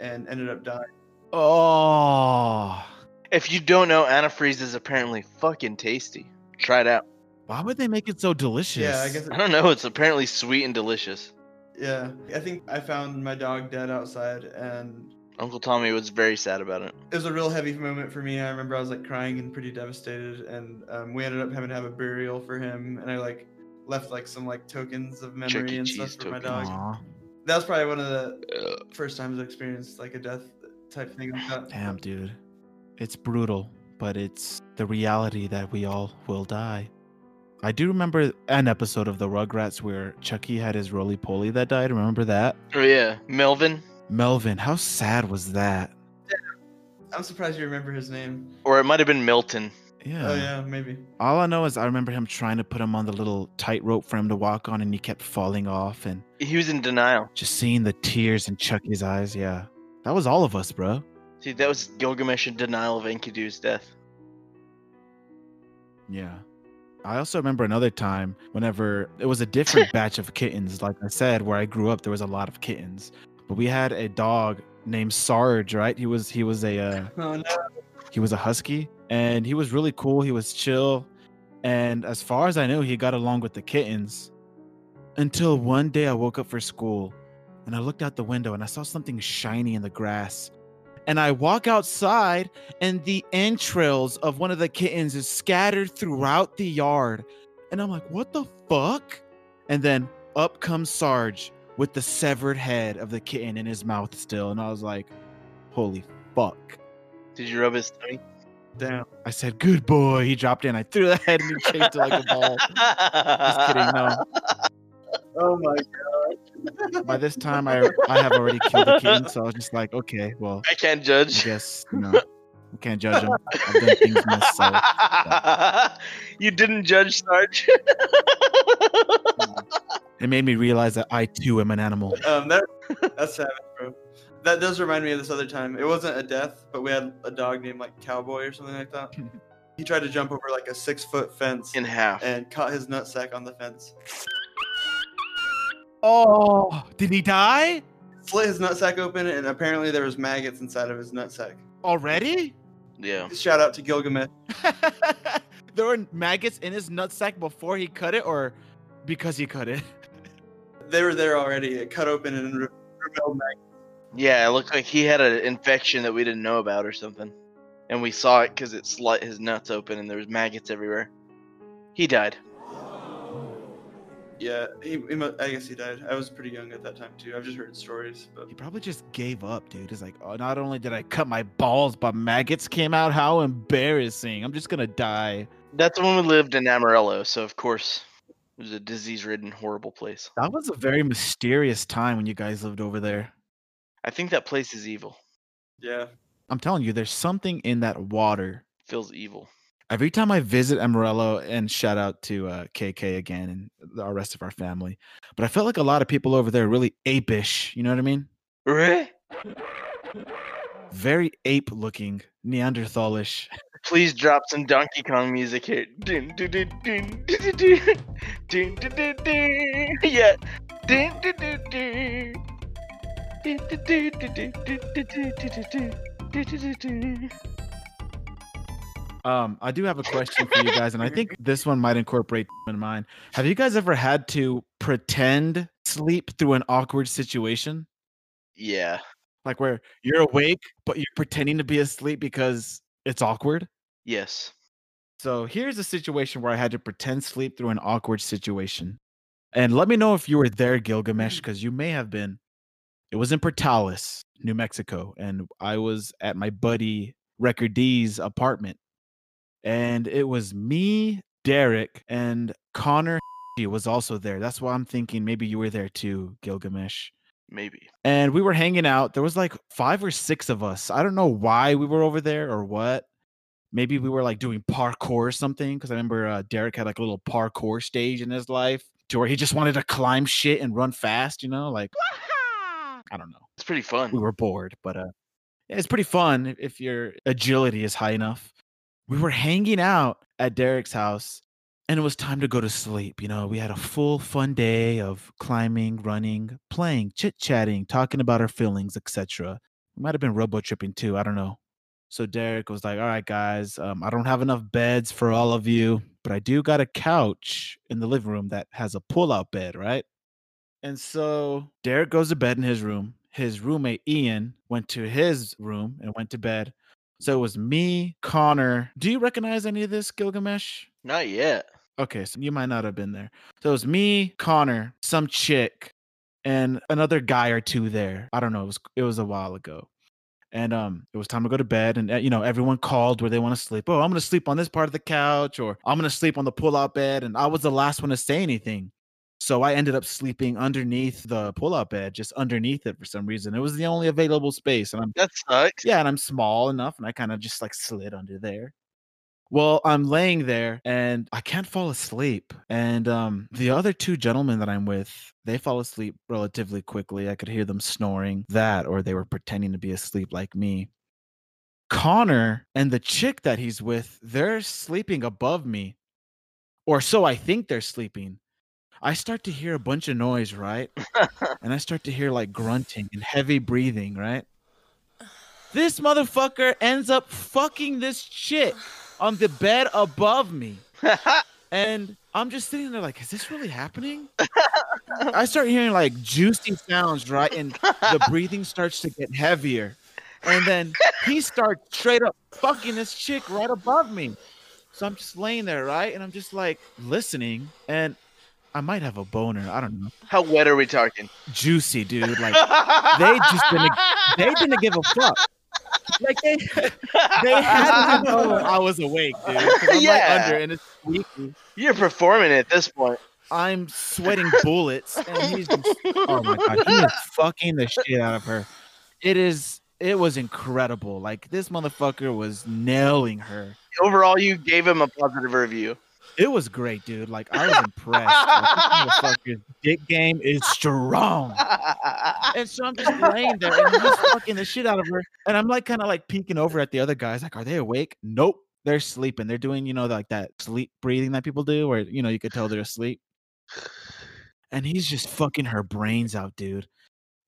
and ended up dying. oh. If you don't know, antifreeze is apparently fucking tasty. Try it out. Why would they make it so delicious? Yeah, I guess. I don't know. It's apparently sweet and delicious. Yeah, I think I found my dog dead outside, and Uncle Tommy was very sad about it. it was a real heavy moment for me. I remember I was like crying and pretty devastated, and um, we ended up having to have a burial for him, and I like left like some like tokens of memory and stuff for my dog. Aw, That was probably one of the Ugh. first times I experienced like a death type thing like that. damn, dude. It's brutal, but it's the reality that we all will die. I do remember an episode of the Rugrats where Chuckie had his roly poly that died. Remember that? Oh yeah, Melvin, Melvin, how sad was that? I'm surprised you remember his name. or it might have been Milton. Yeah. Oh yeah, maybe. All I know is I remember him trying to put him on the little tightrope for him to walk on, and he kept falling off, and He was in denial. just seeing the tears in Chuckie's eyes. Yeah, that was all of us, bro. See, that was Gilgamesh in denial of Enkidu's death. Yeah. I also remember another time whenever it was a different batch of kittens. Like I said, where I grew up, there was a lot of kittens, but we had a dog named Sarge. Right? He was he was a uh, Oh no. he was a husky, and he was really cool. He was chill, and as far as I knew, he got along with the kittens. Until one day, I woke up for school, and I looked out the window and I saw something shiny in the grass. And I walk outside, and the entrails of one of the kittens is scattered throughout the yard. And I'm like, what the fuck? And then up comes Sarge with the severed head of the kitten in his mouth still. And I was like, holy fuck. Did you rub his tummy? Damn. I said, good boy. He dropped in. I threw the head and he chased it like a ball. Just kidding. No. Oh my god! By this time, I I have already killed the kitten. So I was just like, okay, well, I can't I judge. guess, no, know, we can't judge him. I've done things myself. you didn't judge Sarge. It made me realize that I too am an animal. Um, that that's savage, bro. That does remind me of this other time. It wasn't a death, but we had a dog named like Cowboy or something like that. He tried to jump over like a six foot fence In half. and caught his nutsack on the fence. Oh, did he die Slit his nutsack open, and apparently there was maggots inside of his nutsack. already? Yeah. Shout out to Gilgamesh. there were maggots in his nutsack before he cut it, or because he cut it? They were there already. It cut open and revealed maggots. Yeah, it looked like he had an infection that we didn't know about or something. And we saw it because it slit his nuts open and there was maggots everywhere. He died. Yeah, he, he, I guess he died. I was pretty young at that time too. I've just heard stories, but He probably just gave up, dude. He's like, oh, not only did I cut my balls, but maggots came out. How embarrassing! I'm just gonna die. That's when we lived in Amarillo, so of course it was a disease-ridden, horrible place. That was a very mysterious time when you guys lived over there. I think that place is evil. yeah. I'm telling you, there's something in that water. feels evil. Every time I visit Amarillo, and shout out to uh, KK again and the rest of our family, but I felt like a lot of people over there are really apish. You know what I mean? Right? Very ape-looking, Neanderthalish. Please drop some Donkey Kong music here. Dun, dun, dun, dun, dun, dun, dun, dun, dun, dun. Yeah. Dun, dun, dun, dun. Um, I do have a question for you guys, and I think this one might incorporate in mine. Have you guys ever had to pretend sleep through an awkward situation? Yeah. Like where you're awake, but you're pretending to be asleep because it's awkward? Yes. So here's a situation where I had to pretend sleep through an awkward situation. And let me know if you were there, Gilgamesh, because you may have been. It was in Portales, New Mexico, and I was at my buddy Record D's apartment. And it was me, Derek, and Connor was also there. That's why I'm thinking maybe you were there too, Gilgamesh Maybe. and we were hanging out. There was like five or six of us. I don't know why we were over there or what. Maybe we were like doing parkour or something because I remember uh, Derek had like a little parkour stage in his life to where he just wanted to climb shit and run fast. You know, like I don't know. It's pretty fun. We were bored, but uh, it's pretty fun if, your agility is high enough. We were hanging out at Derek's house and it was time to go to sleep. You know, we had a full fun day of climbing, running, playing, chit chatting, talking about our feelings, etc. We might have been robo tripping too. I don't know. So Derek was like, "All right, guys, um, I don't have enough beds for all of you, but I do got a couch in the living room that has a pull-out bed, right?" And so Derek goes to bed in his room. His roommate Ian went to his room and went to bed. So it was me, Connor. Do you recognize any of this, Gilgamesh? Not yet. Okay, so you might not have been there. So it was me, Connor, some chick, and another guy or two there. I don't know. It was it was a while ago. And um, it was time to go to bed, and uh, you know everyone called where they want to sleep. Oh, I'm gonna sleep on this part of the couch, or I'm gonna sleep on the pull-out bed. And I was the last one to say anything, so I ended up sleeping underneath the pull-out bed, just underneath it for some reason. It was the only available space, and I'm That sucks. yeah, and I'm small enough, and I kind of just like slid under there. Well, I'm laying there and I can't fall asleep. And um, the other two gentlemen that I'm with, they fall asleep relatively quickly. I could hear them snoring that, or they were pretending to be asleep like me. Connor and the chick that he's with, they're sleeping above me. Or so I think they're sleeping. I start to hear a bunch of noise, right? and I start to hear like grunting and heavy breathing, right? This motherfucker ends up fucking this chick on the bed above me. And I'm just sitting there like, is this really happening? I start hearing like juicy sounds, right? And the breathing starts to get heavier. And then he starts straight up fucking this chick right above me. So I'm just laying there, right? And I'm just like listening. And I might have a boner. I don't know. How wet are we talking? Juicy, dude. Like they just didn't they didn't give a fuck. Like they they had to know I was awake, dude. I'm Yeah. like under and it's squeaky. You're performing at this point. I'm sweating bullets, and he's just, oh my god, he is fucking the shit out of her. It is, it was incredible. Like this motherfucker was nailing her. Overall, you gave him a positive review. It was great, dude. Like I was impressed. Like, this dick game is strong. And so I'm just laying there, and he's fucking the shit out of her. And I'm like, kind of like peeking over at the other guys, like, are they awake? Nope, they're sleeping. They're doing, you know, like that sleep breathing that people do, where you know you could tell they're asleep. And he's just fucking her brains out, dude.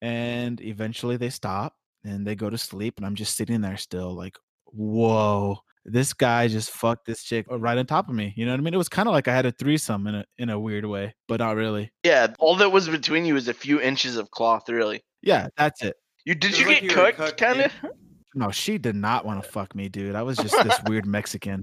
And eventually they stop and they go to sleep, and I'm just sitting there still, like, whoa. This guy just fucked this chick uh, right on top of me. You know what I mean? It was kind of like I had a threesome in a in a weird way, but not really. yeah, all that was between you was a few inches of cloth, really. Yeah, that's it. You did It you was like get you cooked, cooked, kind of? No, she did not want to fuck me, dude. I was just this weird Mexican.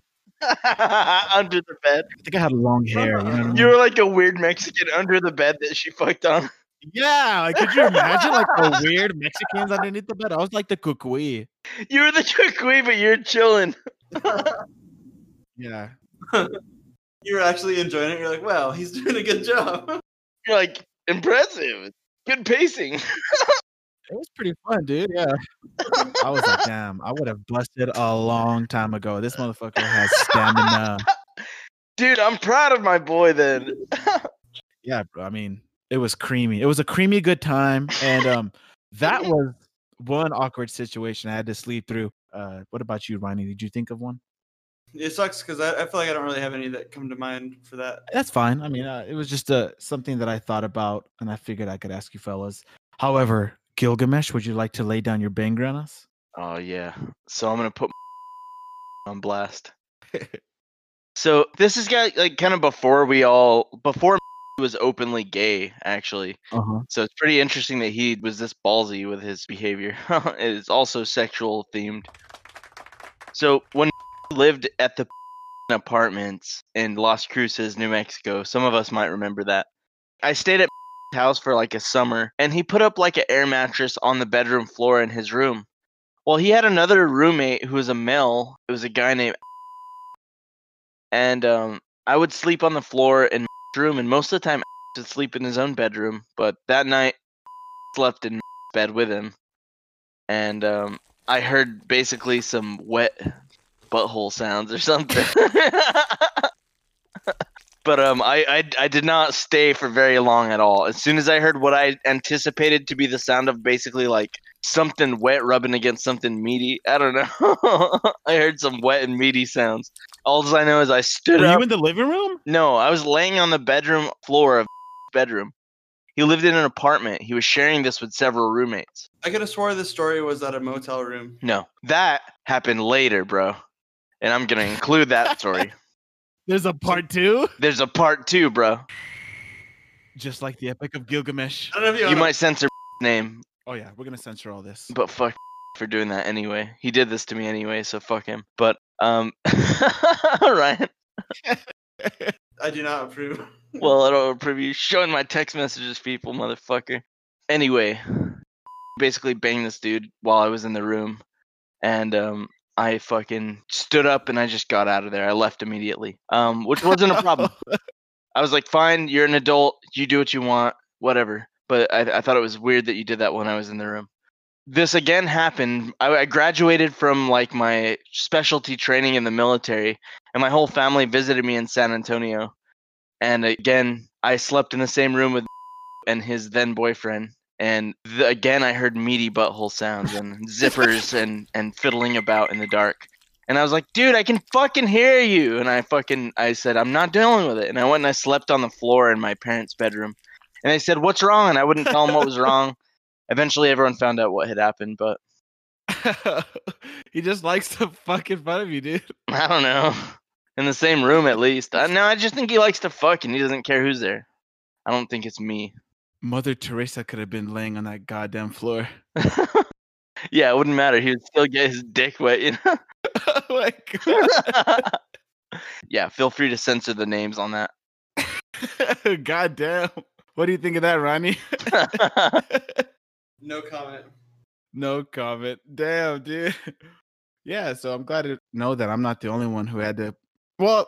under the bed. I think I had long hair. You know I mean? You were like a weird Mexican under the bed that she fucked on. yeah, like could you imagine like the weird Mexicans underneath the bed? I was like the cucuy. You were the queen, but you're chilling. Yeah. You're actually enjoying it. You're like, wow, he's doing a good job. You're like impressive, good pacing. It was pretty fun, dude. Yeah. I was like, damn, I would have busted a long time ago. This motherfucker has stamina. Dude, I'm proud of my boy. Then Yeah. I mean, it was creamy. It was a creamy good time. And um that was one awkward situation I had to sleep through. Uh what about you, Ronnie? Did you think of one? It sucks because I, I feel like I don't really have any that come to mind for that. That's fine. I mean, uh, it was just uh, something that I thought about, and I figured I could ask you fellas. However, Gilgamesh, would you like to lay down your banger on us? Oh yeah. So I'm gonna put on blast. so this is got like kind of before we all before was openly gay actually. Uh huh. So it's pretty interesting that he was this ballsy with his behavior. it is also sexual themed. So when lived at the apartments in Las Cruces, New Mexico, some of us might remember that. I stayed at house for like a summer and he put up like an air mattress on the bedroom floor in his room. Well, he had another roommate who was a male. It was a guy named and um I would sleep on the floor in room and most of the time would sleep in his own bedroom, but that night slept in bed with him. And um I heard basically some wet butthole sounds or something. but um I, I I did not stay for very long at all. As soon as I heard what I anticipated to be the sound of basically like something wet rubbing against something meaty, I don't know. I heard some wet and meaty sounds. All I know is I stood Were up. you in the living room? No, I was laying on the bedroom floor of bedroom. He lived in an apartment. He was sharing this with several roommates. I could have swore this story was at a motel room. No, that happened later, bro. And I'm gonna include that story. There's a part two, There's a part two, bro. just like the Epic of Gilgamesh. I don't know if you, You might censor name, Oh yeah, we're gonna censor all this. but fuck for doing that anyway. He did this to me anyway, so fuck him. But um, Ryan. I do not approve. Well, I don't approve you showing my text messages, people, motherfucker. Anyway, basically banged this dude while I was in the room, and um, I fucking stood up and I just got out of there. I left immediately, um, which wasn't a problem. I was like, fine, you're an adult, you do what you want, whatever. But I, I thought it was weird that you did that when I was in the room. This again happened. I, I graduated from like my specialty training in the military, and my whole family visited me in San Antonio. And again, I slept in the same room with and his then boyfriend. and th- again I heard meaty butthole sounds and zippers and and fiddling about in the dark. And I was like, dude, I can fucking hear you. And I fucking I said, I'm not dealing with it. And I went and I slept on the floor in my parents' bedroom. And they said, What's wrong? And I wouldn't tell them what was wrong. Eventually everyone found out what had happened, but he just likes to fuck in front of you, dude. I don't know. In the same room at least. I, no, I just think he likes to fuck and he doesn't care who's there. I don't think it's me. Mother Teresa could have been laying on that goddamn floor. yeah, it wouldn't matter. He would still get his dick wet, you know? oh my god. yeah, feel free to censor the names on that. goddamn. What do you think of that, Ronnie? No comment. no comment. Damn, dude. Yeah, so I'm glad to know that I'm not the only one who had to. Well,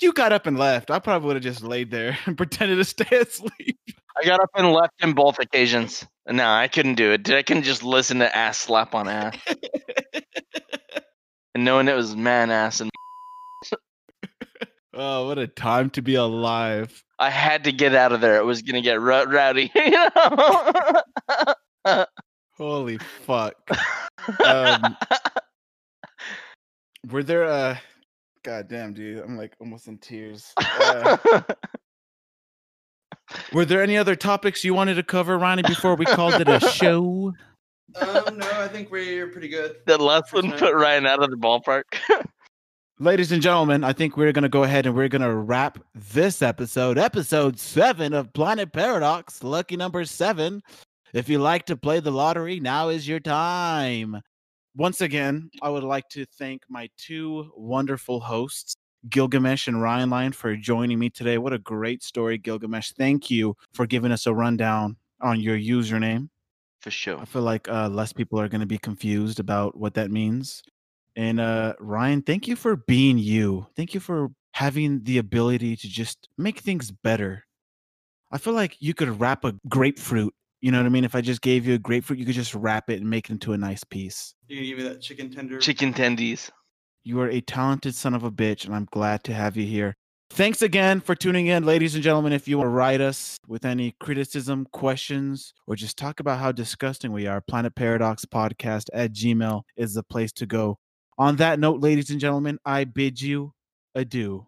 you got up and left. I probably would have just laid there and pretended to stay asleep. I got up and left in both occasions. No, I couldn't do it. I couldn't just listen to ass slap on ass. and knowing it was man ass and oh, what a time to be alive. I had to get out of there. It was gonna get ro- rowdy, you know. Holy fuck. Um, were there uh God damn, dude. I'm like almost in tears. Uh, were there any other topics you wanted to cover, Ronnie, before we called it a show? Um, no, I think we're pretty good. that last one Percent. put Ryan out of the ballpark. Ladies and gentlemen, I think we're going to go ahead and we're going to wrap this episode, episode seven of Planet Paradox, lucky number seven. If you like to play the lottery, now is your time. Once again, I would like to thank my two wonderful hosts, Gilgamesh and Ryan Lyon, for joining me today. What a great story, Gilgamesh. Thank you for giving us a rundown on your username. For sure. I feel like uh, less people are going to be confused about what that means. And uh, Ryan, thank you for being you. Thank you for having the ability to just make things better. I feel like you could wrap a grapefruit. You know what I mean? If I just gave you a grapefruit, you could just wrap it and make it into a nice piece. You can give me that chicken tender. Chicken tendies. You are a talented son of a bitch, and I'm glad to have you here. Thanks again for tuning in, ladies and gentlemen. If you want to write us with any criticism, questions, or just talk about how disgusting we are, Planet Paradox Podcast at Gmail is the place to go. On that note, ladies and gentlemen, I bid you adieu.